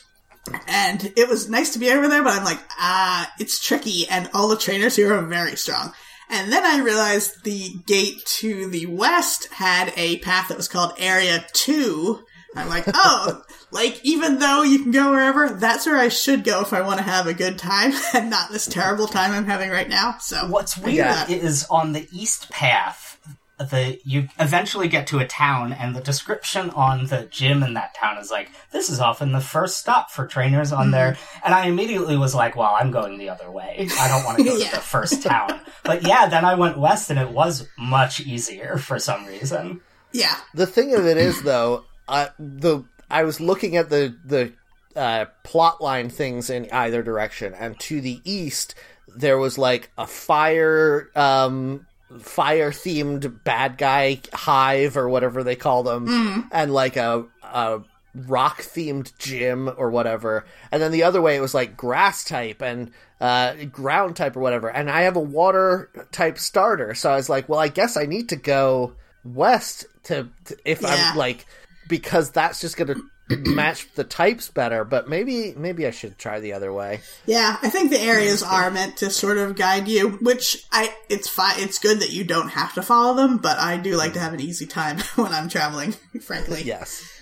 And it was nice to be over there, but I'm like, ah, it's tricky, and all the trainers here are very strong. And then I realized the gate to the west had a path that was called Area 2. I'm like, oh, like, even though you can go wherever, that's where I should go if I want to have a good time and not this terrible time I'm having right now. So, What's weird Yeah. is on the east path, the you eventually get to a town, and the description on the gym in that town is like, "This is often the first stop for trainers on there." And I immediately was like, "Well, I'm going the other way. I don't want to go Yeah. to the first town." But yeah, then I went west, and it was much easier for some reason. yeah. The thing of it is, though, uh, the I was looking at the the uh, plot line things in either direction, and to the east there was like a fire um, fire themed bad guy hive or whatever they call them, and like a. a rock themed gym or whatever and then the other way it was like grass type and uh ground type or whatever and i have a water type starter so i was like well i guess i need to go west to, to if Yeah. i'm like because that's just gonna match the types better but maybe maybe i should try the other way Yeah, I think the areas are meant to sort of guide you, which I it's fine. It's good that you don't have to follow them, but I do like to mm. have an easy time when I'm traveling. Frankly, yes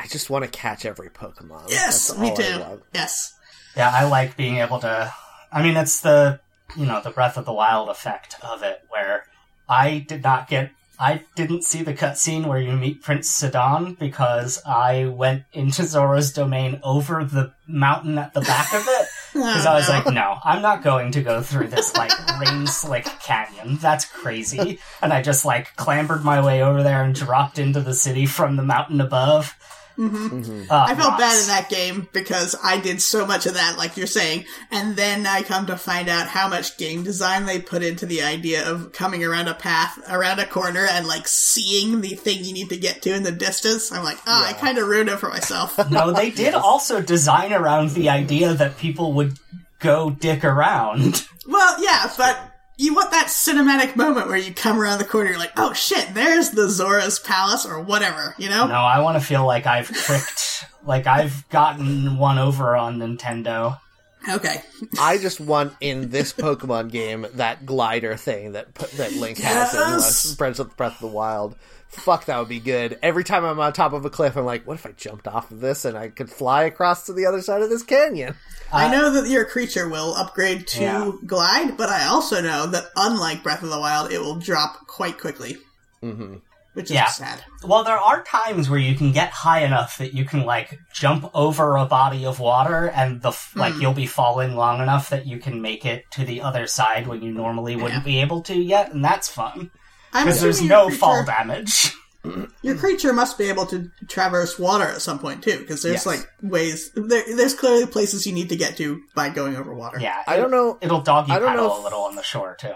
i just want to catch every pokemon yes, That's me too. Yes, Yeah, I like being able to. I mean, it's the you know the Breath of the Wild effect of it, where I did not get. I didn't see the cutscene where you meet Prince Sidon because I went into Zora's domain over the mountain at the back of it oh, because I was like, no, I'm not going to go through this like rain slick canyon. That's crazy. And I just like clambered my way over there and dropped into the city from the mountain above. Mm-hmm. Uh, I felt bad in that game because I did so much of that, like you're saying, and then I come to find out how much game design they put into the idea of coming around a path, around a corner, and like seeing the thing you need to get to in the distance. I'm like, oh, I kind of ruined it for myself. No, they did also design around the idea that people would go dick around. well, yeah, but you want that cinematic moment where you come around the corner, you're like, oh shit, there's the Zora's palace or whatever, you know? No, I want to feel like I've tricked, like I've gotten one over on Nintendo. Okay. I just want in this Pokemon game that glider thing that that Link has in uh, Breath of the Wild. Fuck, that would be good. Every time I'm on top of a cliff, I'm like, what if I jumped off of this and I could fly across to the other side of this canyon? I know that your creature will upgrade to Yeah. glide, but I also know that unlike Breath of the Wild, it will drop quite quickly. Mm-hmm. Which is Yeah. sad. Well, there are times where you can get high enough that you can like jump over a body of water, and the f like you'll be falling long enough that you can make it to the other side when you normally wouldn't be able to yet, and that's fun I'm because there's no creature, fall damage. Your creature must be able to traverse water at some point too, because there's Yes. like ways. There, there's clearly places you need to get to by going over water. Yeah, I don't know. It'll doggy I don't know paddle if- a little on the shore too.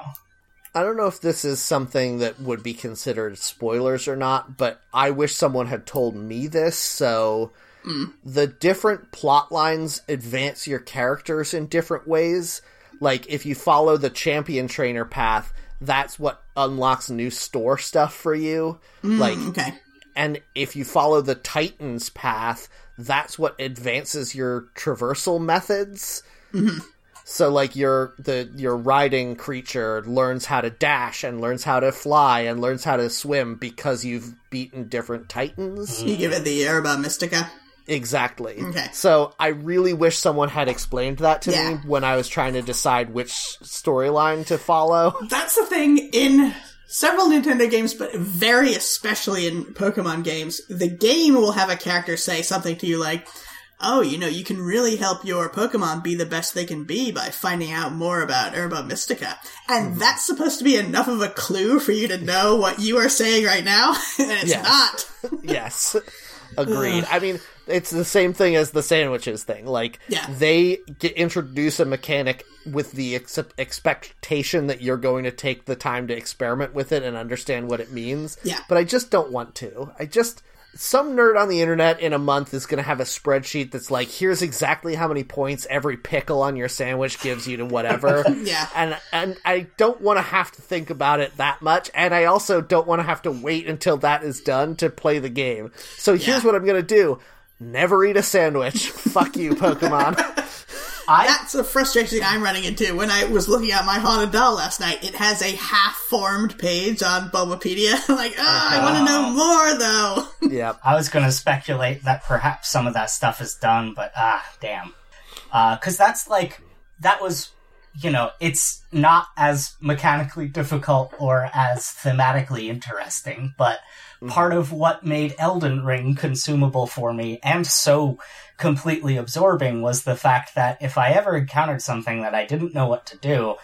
I don't know if this is something that would be considered spoilers or not, but I wish someone had told me this. So mm. the different plot lines advance your characters in different ways. Like if you follow the champion trainer path, that's what unlocks new store stuff for you. Mm, like Okay. and if you follow the Titans path, that's what advances your traversal methods. Mm-hmm. So like your the your riding creature learns how to dash and learns how to fly and learns how to swim because you've beaten different Titans. You give it the Herba Mystica. Exactly. Okay. So I really wish someone had explained that to Yeah. me when I was trying to decide which storyline to follow. That's the thing in several Nintendo games, but very especially in Pokemon games. The game will have a character say something to you like, "Oh, you know, you can really help your Pokemon be the best they can be by finding out more about Herba Mystica," and mm-hmm. that's supposed to be enough of a clue for you to know what you are saying right now, and it's Yes. not. yes. Agreed. I mean, it's the same thing as the sandwiches thing. Like, Yeah. they get, introduce a mechanic with the ex- expectation that you're going to take the time to experiment with it and understand what it means. Yeah. But I just don't want to. I just. Some nerd on the internet in a month is going to have a spreadsheet that's like, here's exactly how many points every pickle on your sandwich gives you to whatever. Yeah. And and I don't want to have to think about it that much, and I also don't want to have to wait until that is done to play the game. So here's what I'm gonna do: never eat a sandwich. Fuck you, Pokemon. I That's a frustration I'm running into. When I was looking at my haunted doll last night, it has a half-formed page on Bulbapedia. I'm like, oh, I want to know more though. yep. I was going to speculate that perhaps some of that stuff is done, but ah, damn. Because that's like, that was, you know, it's not as mechanically difficult or as thematically interesting, but part of what made Elden Ring consumable for me and so completely absorbing was the fact that if I ever encountered something that I didn't know what to do,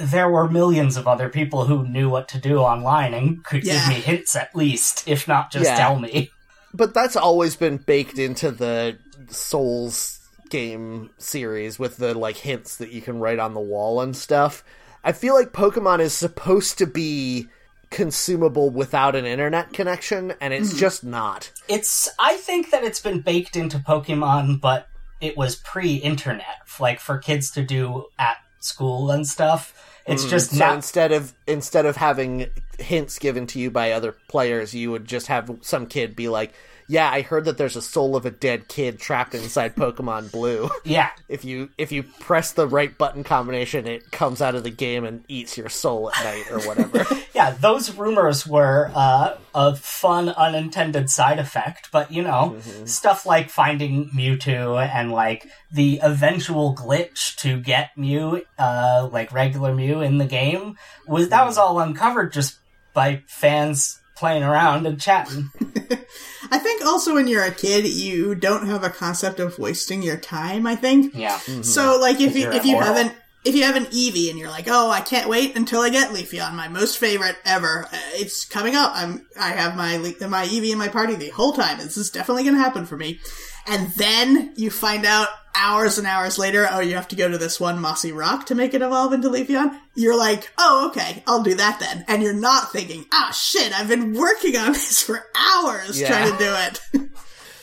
there were millions of other people who knew what to do online and could Yeah. give me hints at least, if not just Yeah. tell me. But that's always been baked into the Souls game series with the like hints that you can write on the wall and stuff. I feel like Pokemon is supposed to be consumable without an internet connection, and it's mm-hmm. just not. It's I think that it's been baked into Pokemon, but it was pre-internet, like for kids to do at school and stuff. It's mm, just So not instead of instead of having hints given to you by other players, you would just have some kid be like, "Yeah, I heard that there's a soul of a dead kid trapped inside Pokemon Blue. yeah. If you if you press the right button combination, it comes out of the game and eats your soul at night or whatever." Yeah, those rumors were uh, a fun unintended side effect, but you know, stuff like finding Mewtwo and like the eventual glitch to get Mew, uh, like regular Mew in the game, was that was all uncovered just by fans playing around and chatting. I think also when you're a kid, you don't have a concept of wasting your time. I think Yeah. so. Like if you if you immortal. have an if you have an Eevee and you're like, oh, I can't wait until I get Leafeon, my most favorite ever. Uh, It's coming up. I'm I have my Le- my Eevee in my party the whole time. This is definitely going to happen for me. And then you find out hours and hours later, oh, you have to go to this one mossy rock to make it evolve into Leafeon. You're like, oh, okay, I'll do that then. And you're not thinking, ah, shit, I've been working on this for hours Yeah. trying to do it.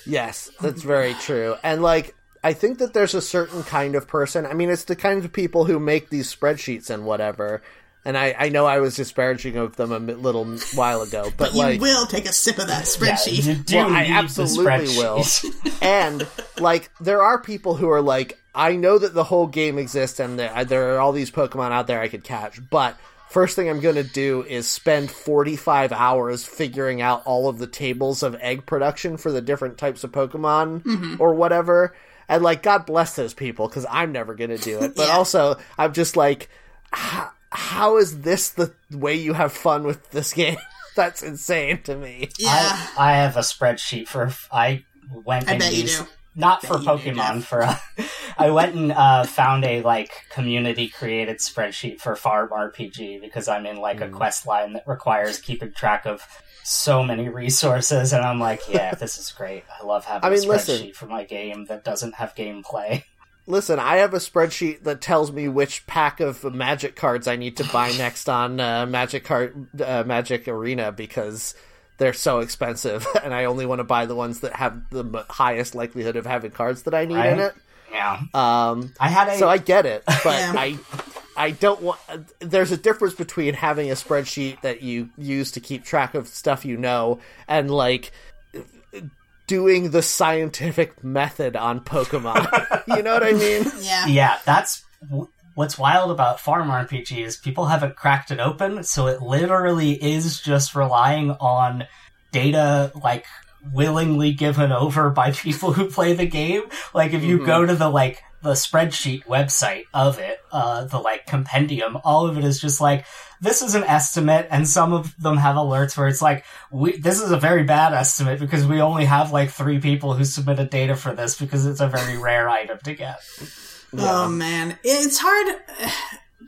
Yes, that's very true. And like I think that there's a certain kind of person. I mean, it's the kind of people who make these spreadsheets and whatever. And I, I know I was disparaging of them a little while ago, but, you like, will take a sip of that Yeah, spreadsheet. you do Well, I need the absolutely will. and like, there are people who are like, I know that the whole game exists and there, there are all these Pokemon out there I could catch, but first thing I'm going to do is spend 45 hours figuring out all of the tables of egg production for the different types of Pokemon mm-hmm. or whatever. And like, God bless those people because I'm never going to do it. But Yeah. also, I'm just like, how, how is this the way you have fun with this game? That's insane to me. yeah. I, I have a spreadsheet for. I went I and bet you used do. not for Pokemon for. Uh, I went and uh, found a like community created spreadsheet for Farm RPG because I'm in Mm. like a quest line that requires keeping track of so many resources, and I'm like, yeah, this is great. I love having I mean, a listen. spreadsheet for my game that doesn't have gameplay. Listen, I have a spreadsheet that tells me which pack of magic cards I need to buy next on uh, Magic Card uh, Magic Arena because they're so expensive, and I only want to buy the ones that have the highest likelihood of having cards that I need in it. Yeah. Um, I had a so I get it, but Yeah. I I don't want. There's a difference between having a spreadsheet that you use to keep track of stuff you know and like doing the scientific method on Pokemon. you know what I mean? Yeah. Yeah, that's w- what's wild about farm RPGs. People haven't cracked it open, so it literally is just relying on data like willingly given over by people who play the game. Like if you go mm-hmm. to the like the spreadsheet website of it, uh, the like compendium, all of it is just like this is an estimate, and some of them have alerts where it's like we this is a very bad estimate because we only have like three people who submitted data for this because it's a very rare item to get. Oh man, it's hard.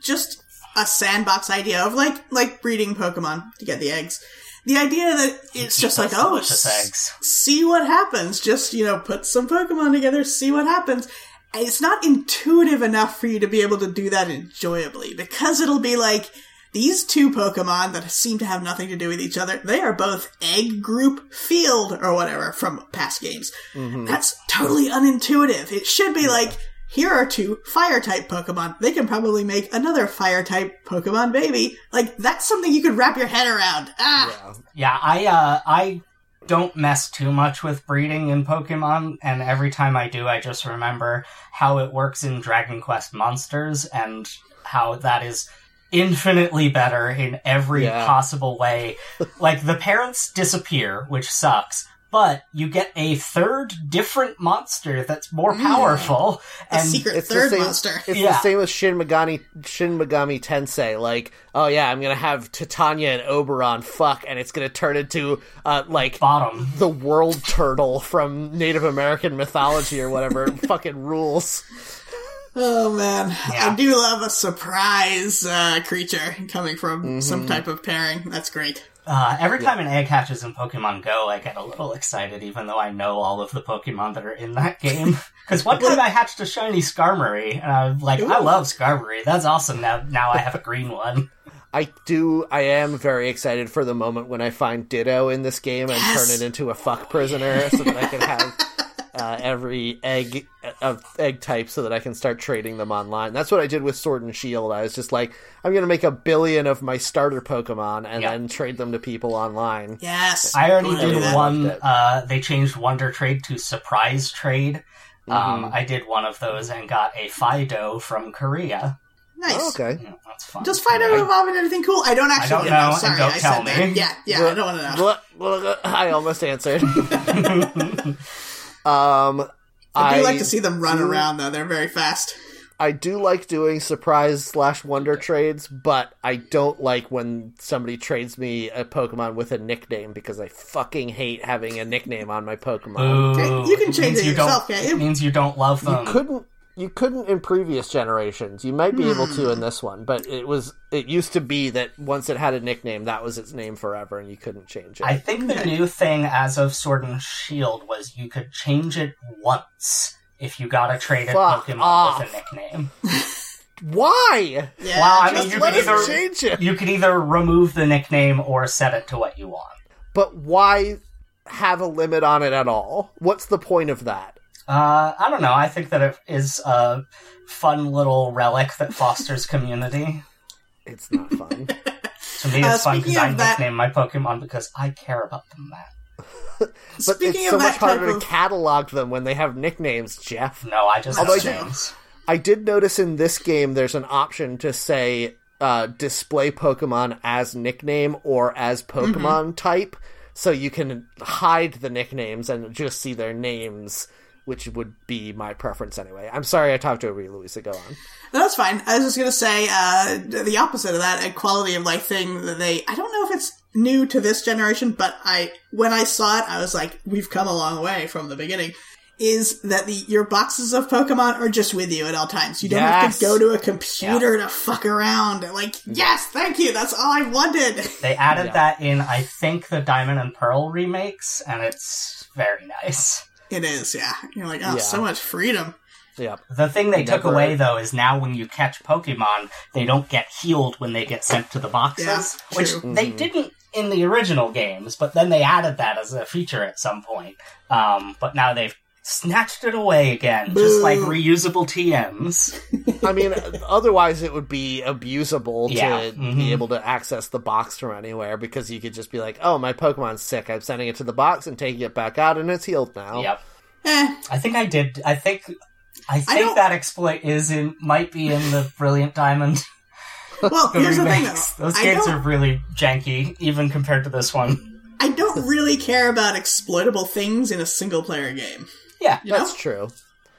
Just a sandbox idea of like like breeding Pokemon to get the eggs. The idea that it's just like oh, delicious s- eggs. see what happens. Just you know, put some Pokemon together, see what happens. And it's not intuitive enough for you to be able to do that enjoyably because it'll be like these two Pokemon that seem to have nothing to do with each other. They are both egg group field or whatever from past games. That's totally unintuitive. It should be like, here are two fire type Pokemon. They can probably make another fire type Pokemon baby. Like, that's something you could wrap your head around. Ah! Yeah, I uh I don't mess too much with breeding in Pokemon, and every time I do, I just remember how it works in Dragon Quest Monsters and how that is infinitely better in every Yeah. possible way. like the parents disappear, which sucks. But you get a third different monster that's more powerful, A and secret It's third the same, monster. It's Yeah. the same with Shin Megami Shin Megami Tensei. Like, oh yeah, I'm gonna have Titania and Oberon fuck, and it's gonna turn into uh like bottom. the world turtle from Native American mythology or whatever. Fucking rules. Oh man, Yeah. I do love a surprise uh, creature coming from Mm-hmm. some type of pairing. That's great. Uh, every time an egg hatches in Pokemon Go, I get a little excited, even though I know all of the Pokemon that are in that game. Because one time I hatched a shiny Skarmory, and I'm like, I love Skarmory. That's awesome. Now, now I have a green one. I do. I am very excited for the moment when I find Ditto in this game and Yes. turn it into a fuck prisoner, so that I can have uh, every egg of egg type, so that I can start trading them online. That's what I did with Sword and Shield. I was just like, I'm gonna make a billion of my starter Pokemon and Yeah. then trade them to people online. Yes, I already wanna did one. Uh, they changed Wonder Trade to Surprise Trade. Mm-hmm. Um, I did one of those and got a Fidough from Korea. Nice. Oh, okay. Yeah, that's fun. Does Fidough evolve into anything cool? I don't actually don't know. know, Sorry, don't I tell said that. me. Yeah, yeah, I don't want to know. I almost answered. um, I do I like to see them run do- around though. They're very fast. I do like doing surprise slash wonder trades, but I don't like when somebody trades me a Pokemon with a nickname because I fucking hate having a nickname on my Pokemon. Ooh, Okay, you can change means it yourself, Don't, can't you? It means you don't love them. You couldn't you couldn't in previous generations. You might be able to Hmm. in this one, but it was it used to be that once it had a nickname, that was its name forever, and you couldn't change it. I think the new thing as of Sword and Shield was you could change it once if you got a traded Fuck Pokemon off. with a nickname. Why? Yeah, Well, I mean, just you Let can let us us either- change it. You could either remove the nickname or set it to what you want. But why have a limit on it at all? What's the point of that? Uh, I don't know. I think that it is a fun little relic that fosters community. It's not fun. To me, Uh, it's fun because speaking I of that- nickname my Pokemon because I care about them that. But Speaking it's so of much that type harder of to catalog them when they have nicknames, Jeff. No, I just Although have I do- names. I did notice in this game there's an option to say uh, display Pokemon as nickname or as Pokemon Mm-hmm. type, so you can hide the nicknames and just see their names, which would be my preference anyway. I'm sorry I talked over you, Louisa. Go on. No, that's fine. I was just gonna say uh, the opposite of that, a quality of life thing that they. I don't know if it's new to this generation, but I when I saw it, I was like, we've come a long way from the beginning. Is that the your boxes of Pokemon are just with you at all times? You don't have to go to a computer to fuck around. Like, yes, thank you. That's all I wanted. They added Yeah. that in, I think, the Diamond and Pearl remakes, and it's very nice. It is, yeah. You're like, oh, Yeah. so much freedom. Yep. The thing they took away though is now when you catch Pokemon, they don't get healed when they get sent to the boxes, Yeah, which true. they didn't in the original games. But then they added that as a feature at some point. Um, but now they've snatched it away again, just like reusable TMs. I mean, otherwise it would be abusable Yeah, to mhm. be able to access the box from anywhere because you could just be like, "Oh, my Pokemon's sick. I'm sending it to the box and taking it back out, and it's healed now." Yep. Eh, I think I did. I think. I think don't- that exploit is in might be in the Brilliant Diamond well, the here's the thing though. Those I games don't, are really janky, even compared to this one. I don't really care about exploitable things in a single player game. Yeah, You know? That's true.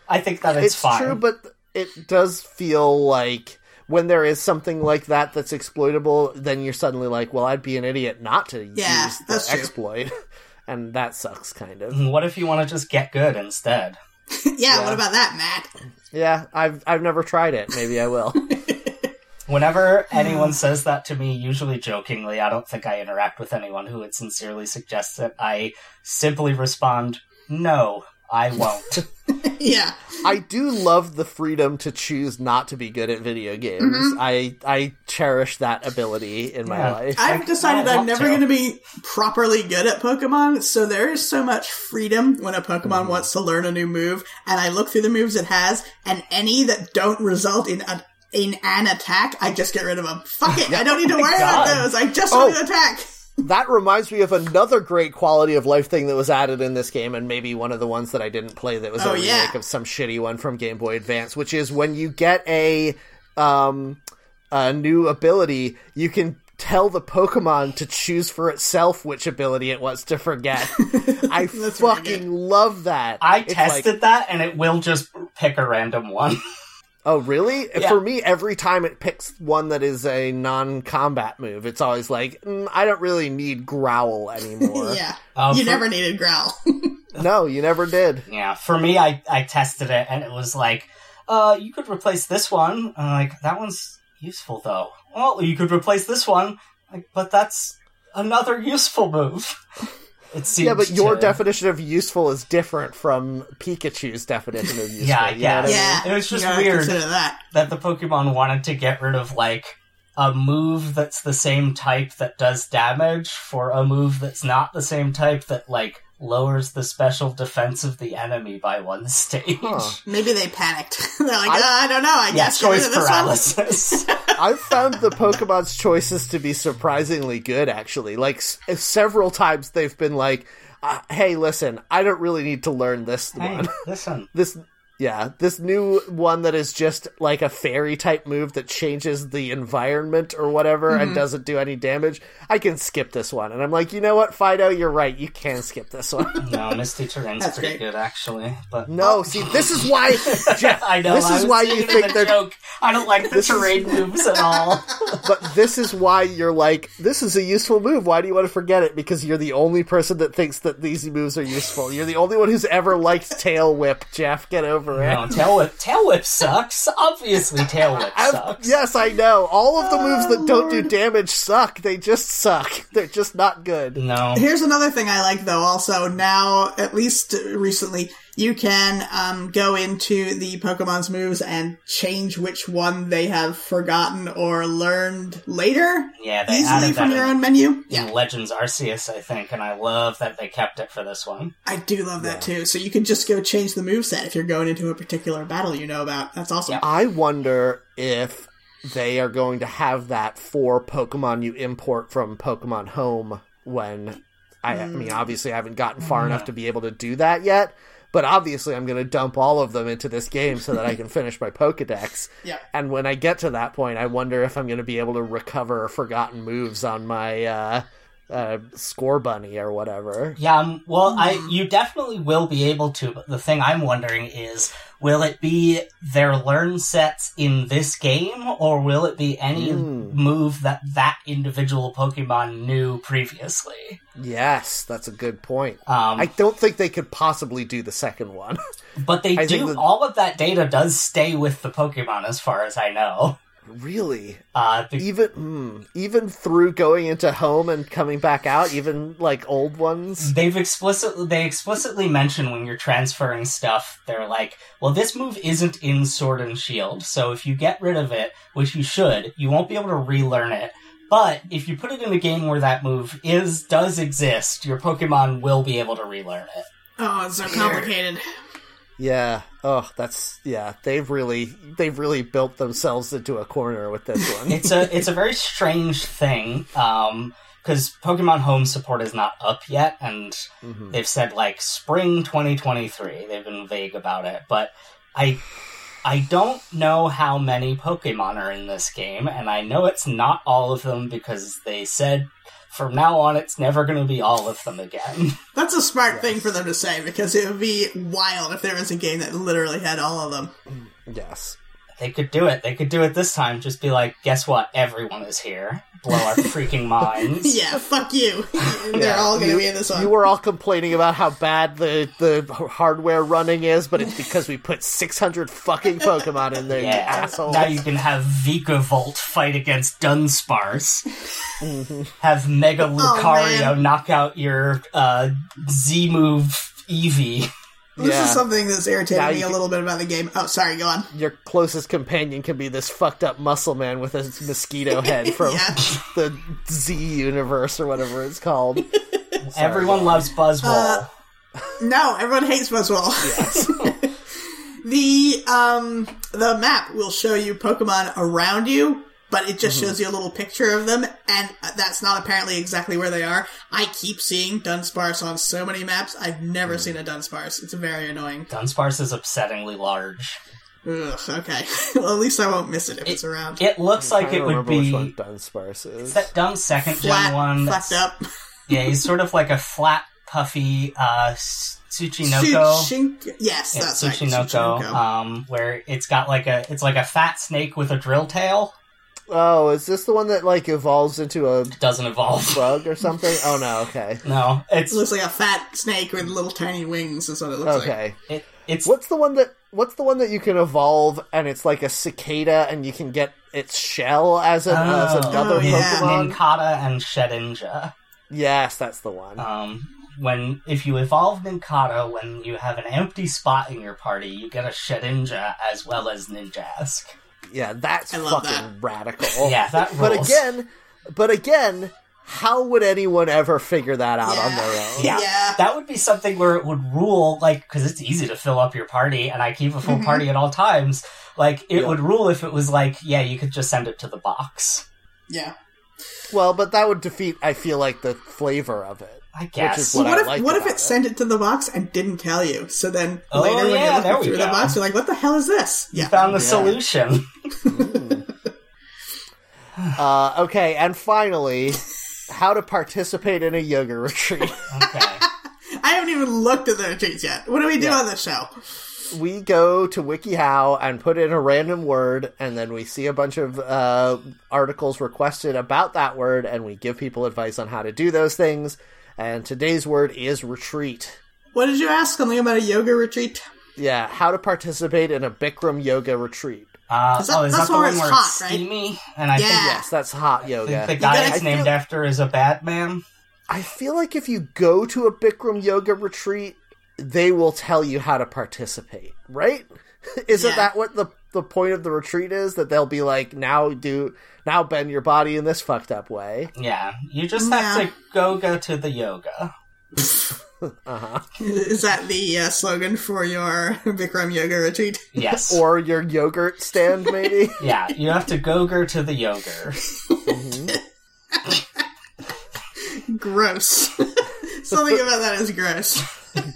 I think that it's, It's, fine. true, but it does feel like when there is something like that that's exploitable, then you're suddenly like, "Well, I'd be an idiot not to Yeah, use the true. exploit," and that sucks, kind of. what if you want to just get good instead? yeah, Yeah. what about that, Matt? Yeah, I've I've never tried it. Maybe I will. Whenever hmm. anyone says that to me, usually jokingly, I don't think I interact with anyone who would sincerely suggest it. I simply respond, "No, I won't." yeah. I do love the freedom to choose not to be good at video games. Mm-hmm. I I cherish that ability in my Yeah. life. I've decided don't I'm want never to. going to be properly good at Pokemon, so there is so much freedom when a Pokemon wants to learn a new move, and I look through the moves it has, and any that don't result in a in an attack, I just get rid of them. Fuck it, I don't need to worry about those. I just Oh. want to attack. That reminds me of another great quality of life thing that was added in this game, and maybe one of the ones that I didn't play that was Oh, a remake yeah. of some shitty one from Game Boy Advance, which is when you get a um a new ability, you can tell the Pokemon to choose for itself which ability it wants to forget. I That's really fucking love that. I It's like- tested that, and it will just pick a random one. Oh, really? Yeah. For me, every time it picks one that is a non-combat move, it's always like, mm, I don't really need Growl anymore. yeah, Uh, you for- never needed Growl. No, you never did. Yeah, for me, I, I tested it and it was like, uh, you could replace this one. I'm like, that one's useful though. Well, you could replace this one, like, but that's another useful move. It seems Yeah, but your to- definition of useful is different from Pikachu's definition of useful. Yeah, you know yeah. I mean? yeah, It was just you weird. That. that the Pokemon wanted to get rid of like a move that's the same type that does damage for a move that's not the same type that like lowers the special defense of the enemy by one stage. Huh. Maybe they panicked. They're like, I- "Uh, I don't know. I Yeah, guess choice of this one." paralysis. I've found the Pokemon's choices to be surprisingly good, actually. Like, s- several times they've been like, uh, hey, listen, I don't really need to learn this hey, one. listen. this yeah this new one that is just like a fairy type move that changes the environment or whatever Mm-hmm. and doesn't do any damage i can skip this one. And i'm like you know what Fidough? You're right. You can skip this one. No, Misty Terrain's That's pretty great. good actually, but no see this is why jeff I know this I is was why you think a they're joke. I don't like the This is- terrain moves at all. but this is why you're like this is a useful move. Why do you want to forget it? Because you're the only person that thinks that these moves are useful. You're the only one who's ever liked tail whip jeff. Get over it no, tail whip, tail whip sucks. Obviously, tail whip sucks. Yes, I know. All of the moves that don't do damage suck. They just suck. They're just not good. No, Here's another thing I like though. Also now, at least recently, you can um, go into the Pokemon's moves and change which one they have forgotten or learned later, yeah, they easily added from that your in, own menu. in Legends Arceus, I think, and I love that they kept it for this one. I do love that too. So you can just go change the moveset if you're going into a particular battle you know about. That's awesome. Yeah. I wonder if they are going to have that for Pokemon you import from Pokemon Home when I, I mean obviously I haven't gotten far enough to be able to do that yet. But obviously, I'm going to dump all of them into this game so that I can finish my Pokedex. Yeah. And when I get to that point, I wonder if I'm going to be able to recover forgotten moves on my uh, uh, Scorbunny or whatever. Yeah, um, well, I you definitely will be able to, but the thing I'm wondering is, will it be their learn sets in this game, or will it be any Hmm. move that that individual Pokemon knew previously? Yes, that's a good point. Um, I don't think they could possibly do the second one. but they I do. that- All of that data does stay with the Pokemon, as far as I know. Really? Uh, be- Even mm, even through going into home and coming back out, even like old ones. they've explicitly they explicitly mention when you're transferring stuff they're like well this move isn't in sword and shield so if you get rid of it which you should you won't be able to relearn it but if you put it in a game where that move is does exist your pokemon will be able to relearn it Oh, it's so complicated. Yeah. Oh, that's yeah. They've really they've really built themselves into a corner with this one. it's a it's a very strange thing um because pokemon home support is not up yet and Mhm. they've said like spring 2023 they've been vague about it but i i don't know how many pokemon are in this game and i know it's not all of them because they said from now on it's never going to be all of them again. That's a smart thing for them to say because it would be wild if there was a game that literally had all of them. yes. they could do it. They could do it this time. Just be like guess what? Everyone is here blow our freaking minds Yeah, fuck you. They're Yeah, all going to you- be in this one. You were all complaining about how bad the the hardware running is, but it's because we put six hundred fucking Pokemon in there, you yeah assholes. now you can have Vikavolt fight against Dunsparce have Mega Lucario man. knock out your uh, Z move Eevee. This Yeah. is something that's irritated Now me a can- little bit about the game. Oh, sorry, go on. Your closest companion can be this fucked up muscle man with a mosquito head from Yeah. the Z universe or whatever it's called. Everyone loves Buzzwole. Uh, No, everyone hates Buzzwole. Yes. the um the map will show you Pokemon around you, but it just shows you a little picture of them, and that's not apparently exactly where they are. I keep seeing Dunsparce on so many maps. I've never seen a Dunsparce. It's very annoying. Dunsparce is upsettingly large. Ugh, okay. well, at least I won't miss it if it's around. It looks like I it don't would be which one Dunsparce is. that dumb second Flat, gen one. flapped that's- up. Yeah, he's sort of like a flat, puffy uh, S- Tsuchinoko. Shink- yes, Yeah, that's right. Tsuchinoko, Tsuchinoko. um, where it's got like a it's like a fat snake with a drill tail. Oh, is this the one that like evolves into a Doesn't evolve. bug or something? Oh no, okay. No, it's it looks like a fat snake with little tiny wings. Is what it looks like. Okay. it, it's What's the one that what's the one that you can evolve and it's like a cicada and you can get its shell as, a, as Oh. another Oh, yeah. Pokemon? Nincada and Shedinja. Yes, that's the one. Um, when if you evolve Nincada, when you have an empty spot in your party, you get a Shedinja as well as Ninjask. Yeah, that's I love fucking radical. Yeah, that But again, but again, how would anyone ever figure that out on their own? Yeah, Yeah. that would be something where it would rule, like, because it's easy to fill up your party, and I keep a full mm-hmm. party at all times. Like, it Yeah. would rule if it was like, yeah, you could just send it to the box. Yeah. Well, but that would defeat I feel like the flavor of it. I guess. is Well, What what I if like what if it it. sent it to the box and didn't tell you? So then Oh, later when you look there looking through the box, you're like, "What the hell is this?" you Yeah. found the Yeah. solution. Uh, okay, and finally, how to participate in a yoga retreat. Okay. I haven't even looked at the retreats yet. What do we do Yeah. on this show? we go to WikiHow and put in a random word, and then we see a bunch of uh, articles requested about that word, and we give people advice on how to do those things. And today's word is retreat. What did you ask? Something about a yoga retreat? Yeah, how to participate in a Bikram yoga retreat. Uh, Is that- oh, is that's that the where one it's where hot, it's right? And I Yeah. think Yes, that's hot the, yoga. the guy gotta- it's named feel- after is a bad man. I feel like if you go to a Bikram yoga retreat, they will tell you how to participate, right? Isn't Yeah. that what the the point of the retreat is? That they'll be like, now do now bend your body in this fucked up way. Yeah, you just have Yeah. to go go to the yoga. Uh-huh. Is that the uh, slogan for your Bikram yoga retreat? Yes. Or your yogurt stand, maybe. yeah, you have to go go to the yoga. gross. Something about that is gross.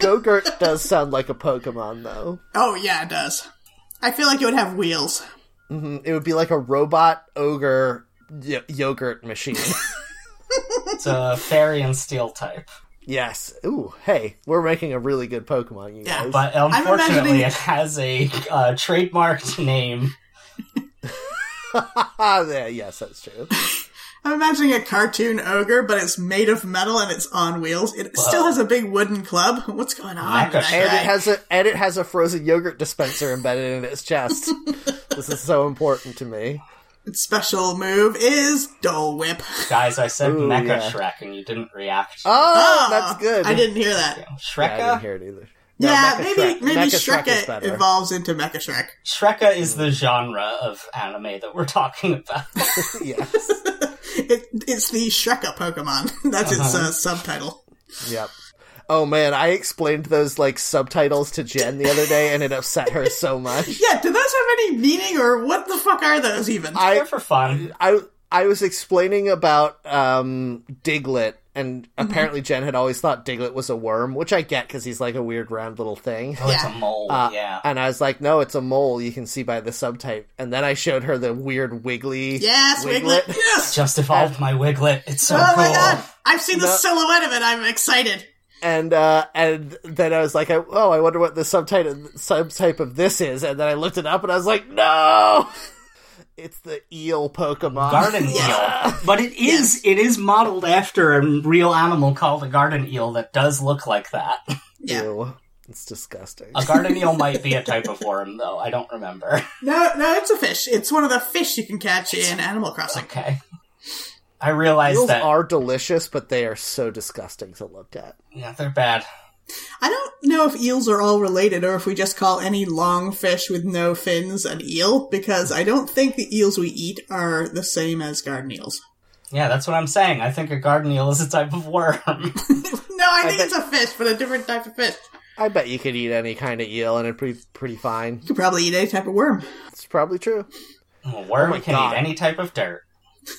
Gogurt does sound like a Pokemon, though. Oh yeah, it does. I feel like it would have wheels. It would be like a robot ogre y- yogurt machine. It's a fairy and steel type. yes. Ooh, hey, we're making a really good Pokemon, you Yeah, guys. But unfortunately, imagining- it has a uh, trademarked name. Ah, yeah, yes, that's true. I'm imagining a cartoon ogre, but it's made of metal and it's on wheels. It still has a big wooden club. What's going on? Mecha with that shit. And it has a and it has a frozen yogurt dispenser embedded in its chest. this is so important to me. Its special move is Dole Whip. Guys, I said Ooh, Mecha yeah. Shrek and you didn't react. Oh, Ah, that's good. I didn't hear that. Yeah, Yeah, I Shreka? didn't hear it either. No, yeah, Mecha maybe Shrek- maybe Mecha Shrek is Shrek evolves into Mecha Shrek. Shreka is the genre of anime that we're talking about. yes. It, it's the Shreka Pokemon. That's its Uh-huh. uh, subtitle. Yep. Oh man, I explained those like subtitles to Jen the other day, and it upset her so much. Yeah, do those have any meaning, or what the fuck are those even? I They're for fun. I I was explaining about um Diglett, and apparently Jen had always thought Diglett was a worm, which I get because he's like a weird round little thing. Oh, it's a mole, Uh, yeah. And I was like, no, it's a mole. You can see by the subtype. And then I showed her the weird wiggly. yes, Wiglett. Yes. Just evolved my Wiglett. It's so oh cool. my god, I've seen the No. silhouette of it. I'm excited. And uh, and then I was like, oh, I wonder what the subtype subtype of this is. And then I looked it up, and I was like, no, it's the eel Pokemon. Garden Yeah. eel. But it is it is modeled after a real animal called a garden eel that does look like that. Yeah. Ew. It's disgusting. A garden eel might be a type of worm though. I don't remember. No, no, it's a fish. It's one of the fish you can catch in Animal Crossing. Okay. I realized Eels that are delicious, but they are so disgusting to look at. yeah, they're bad. I don't know if eels are all related or if we just call any long fish with no fins an eel, because I don't think the eels we eat are the same as garden eels. Yeah, that's what I'm saying. I think a garden eel is a type of worm. No, I think bet- it's a fish, but a different type of fish. I bet you could eat any kind of eel, and it'd be pretty fine. You could probably eat any type of worm. It's probably true. a worm oh my can God. eat any type of dirt.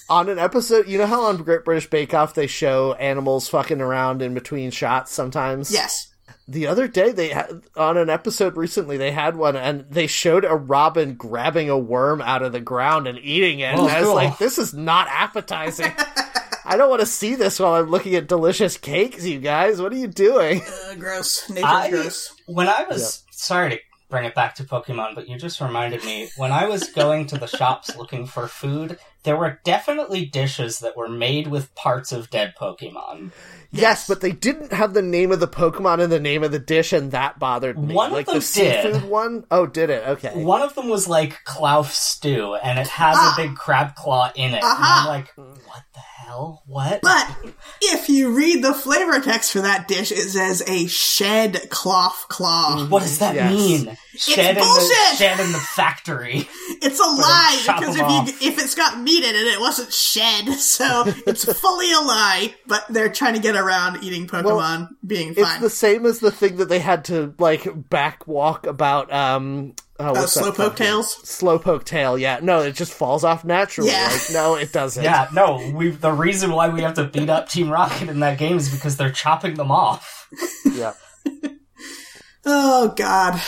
On an episode, you know how on Great British Bake Off they show animals fucking around in between shots sometimes? Yes. The other day they had on an episode recently they had one and they showed a robin grabbing a worm out of the ground and eating it. Oh, and I was cool. like, this is not appetizing. I don't want to see this while I'm looking at delicious cakes, you guys. What are you doing? Uh, gross. Nature's I- gross. When I was sorry to bring it back to Pokemon, but you just reminded me when I was going to the shops looking for food, there were definitely dishes that were made with parts of dead Pokemon. Yes, but they didn't have the name of the Pokemon in the name of the dish, and that bothered me. One of them the seafood did. one. Oh, did it? Okay. One of them was like Klawf stew, and it has Ah. a big crab claw in it. And I'm like, what the hell? What? But if you read the flavor text for that dish, it says a shed Klawf claw. what does that Yes. mean? Shed in the bullshit! shed in the factory. It's a lie because them if off. you if it's got meat in it, it wasn't shed, so it's fully a lie. But they're trying to get around eating Pokemon being It's fine. the same as the thing that they had to like backwalk about. Um, oh, uh, what's that Slowpoke fucking- tails. Slowpoke tail. Yeah, no, it just falls off naturally. Yeah. Like, no, it doesn't. Yeah, no. We the reason why we have to beat up Team Rocket in that game is because they're chopping them off. yeah, Oh God,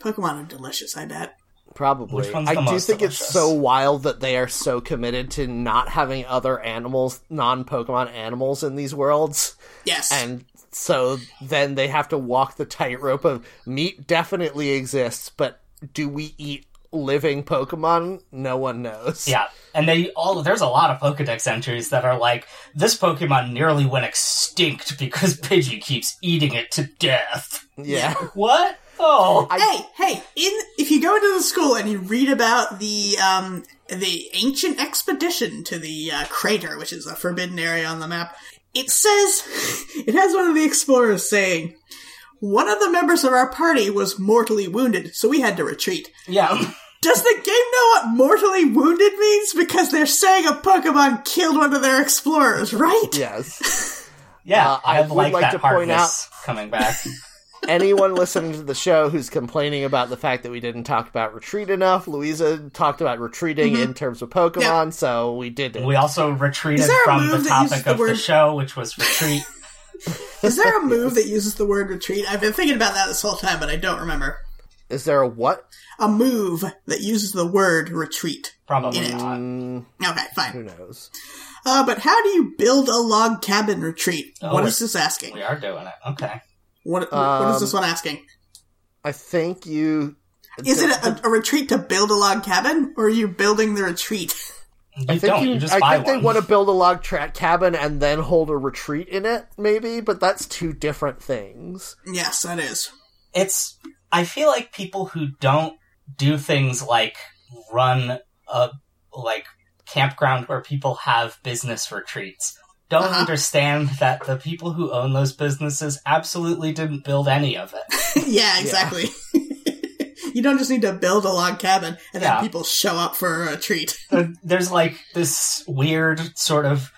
Pokemon are delicious. I bet. probably. Which one's I the do most think it's so wild that they are so committed to not having other animals, non-Pokemon animals, in these worlds, Yes. and so then they have to walk the tightrope of meat definitely exists, but do we eat living Pokemon? No one knows. Yeah, and they all there's a lot of Pokedex entries that are like this Pokemon nearly went extinct because Pidgey keeps eating it to death. yeah. What? Oh, hey, hey! In if you go into the school and you read about the um the ancient expedition to the uh, crater, which is a forbidden area on the map, it says it has one of the explorers saying. One of the members of our party was mortally wounded, so we had to retreat. yeah. Does the game know what mortally wounded means? Because they're saying a Pokemon killed one of their explorers, right? Yes. Yeah, Uh, I, I would like, like that to point out coming back. anyone listening to the show who's complaining about the fact that we didn't talk about retreat enough, Louisa talked about retreating in terms of Pokemon, Yeah. so we did it. we also retreated Is there a from the topic the of the show, which was retreat. Is there a move that uses the word retreat? I've been thinking about that this whole time, but I don't remember. Is there a what? A move that uses the word retreat. Probably In it. not. Mm, Okay, fine. who knows? Uh, but how do you build a log cabin retreat? Oh, what it- is this asking? We are doing it. Okay. What, what is Um, this one asking? I think you. Is it a, a retreat to build a log cabin, or are you building the retreat? You I think don't. you. You just I buy think one. they want to build a log tra- cabin and then hold a retreat in it, maybe. But that's two different things. Yes, that is. it's I feel like people who don't do things like run a like campground where people have business retreats. Don't Uh-huh. understand that the people who own those businesses absolutely didn't build any of it. yeah, exactly. you don't just need to build a log cabin and then people show up for a treat. There's like this weird sort of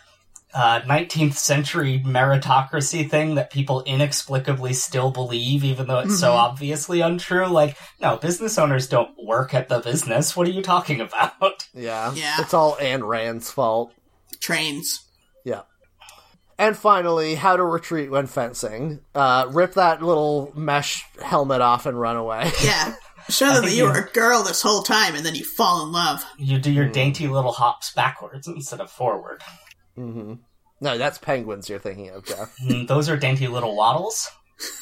uh, 19th century meritocracy thing that people inexplicably still believe, even though it's so Mhm. obviously untrue. Like, no, business owners don't work at the business. What are you talking about? Yeah. Yeah. It's all Ayn Rand's fault. Trains. Yeah. And finally, how to retreat when fencing. Uh, rip that little mesh helmet off and run away. Yeah. Show them that you you- were a girl this whole time and then you fall in love. You do your dainty little hops backwards instead of forward. Mm-hmm. No, that's penguins you're thinking of, Jeff. Mm, Those are dainty little waddles.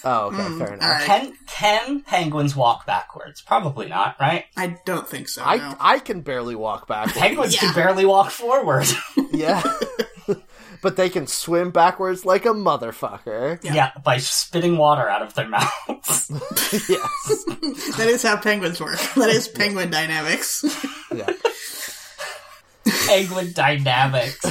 Oh, okay, Mm, fair enough. all right. Can can penguins walk backwards? Probably not, right? I don't think so. I no. I can barely walk backwards. Penguins Yeah. can barely walk forward. yeah. but they can swim backwards like a motherfucker. Yeah. yeah. by spitting water out of their mouths. yes. that is how penguins work. That is penguin dynamics. Yeah. Penguin Dynamics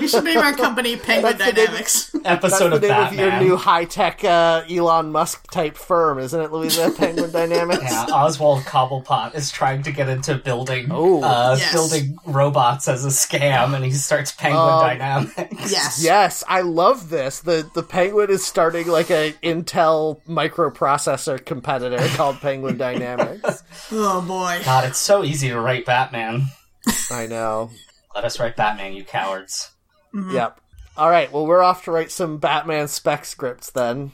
you should name our company Penguin That's the name- Dynamics. That's episode the of name Batman. of your new high tech uh, Elon Musk type firm, isn't it, Louisa? Penguin Dynamics? Yeah, Oswald Cobblepot is trying to get into building Oh. uh, Yes. building robots as a scam, and he starts Penguin Um, Dynamics. Yes. Yes, I love this. The the Penguin is starting like a Intel microprocessor competitor called Penguin Dynamics. Oh boy. God, it's so easy to write Batman. I know. Let us write Batman, you cowards. Yep. All right. Well, we're off to write some Batman spec scripts then.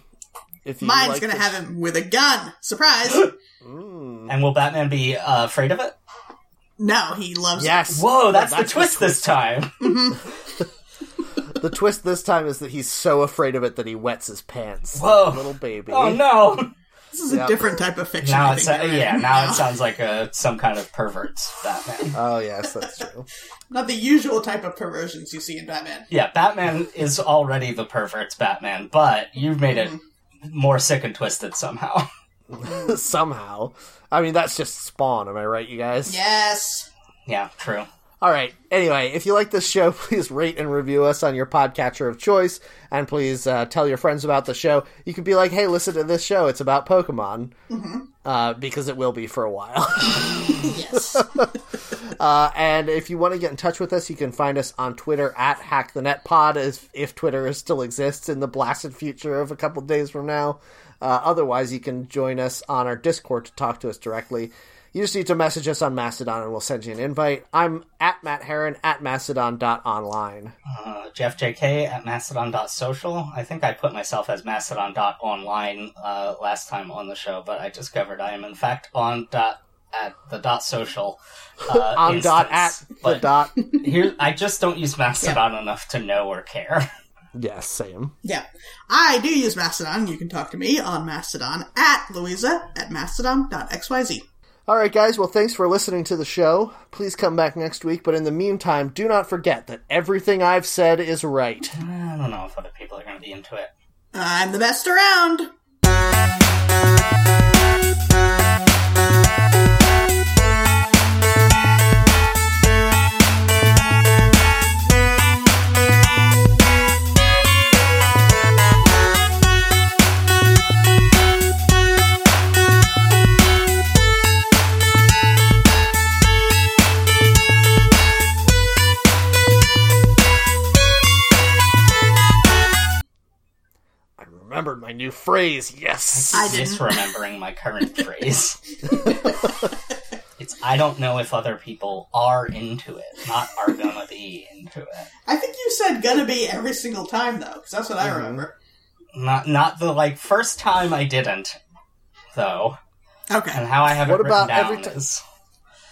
If you Mine's like gonna this- have him with a gun. Surprise! Mm. And will Batman be uh, afraid of it? no, he loves Yes. Whoa, that's, That's the twist this time. The twist this time is that he's so afraid of it that he wets his pants. Whoa. Little baby. Oh no! It. This is a different type of fiction. Now it's think uh, yeah. in. Now it sounds like a some kind of pervert's Batman. Oh yes, that's true. not the usual type of perversions you see in Batman. Yeah, Batman is already the pervert's Batman, but you've made it more sick and twisted somehow. Somehow. I mean, that's just Spawn. Am I right, you guys? Yes. Yeah, true. All right. Anyway, if you like this show, please rate and review us on your podcatcher of choice, and please uh, tell your friends about the show. You can be like, "Hey, listen to this show. It's about Pokemon," uh, because it will be for a while. Yes. Uh, and if you want to get in touch with us, you can find us on Twitter at HackTheNetPod, as if Twitter still exists in the blasted future of a couple days from now. Uh, otherwise, you can join us on our Discord to talk to us directly. You just need to message us on Mastodon, and we'll send you an invite. I'm at Matt Heron at Mastodon.online. Uh, Jeff JK at mastodon.social. I think I put myself as mastodon.online uh, last time on the show, but I discovered I am in fact on dot at the dot social. Uh, On dot at instance. the dot. Here, I just don't use Mastodon enough to know or care. yes, same. yeah. I do use Mastodon. You can talk to me on Mastodon at Louisa at mastodon.xyz. All right, guys. Well, thanks for listening to the show. Please come back next week. But in the meantime, do not forget that everything I've said is right. I don't know if other people are going to be into it. I'm the best around. Remembered my new phrase. Yes. I didn't. Misremembering my current phrase. it's I don't know if other people are into it, not are gonna be into it. I think you said gonna be every single time though, because that's what I mm-hmm. remember. Not not the like first time I didn't, though. Okay. And how I have What it written about down every ti- is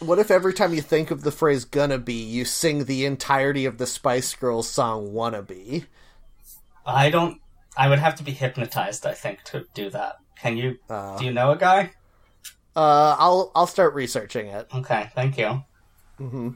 What if every time you think of the phrase "gonna be," you sing the entirety of the Spice Girls song "Wanna Be"? I don't. I would have to be hypnotized, I think, to do that. Can you? Uh, do you know a guy? Uh, I'll I'll start researching it. Okay, thank you. hmm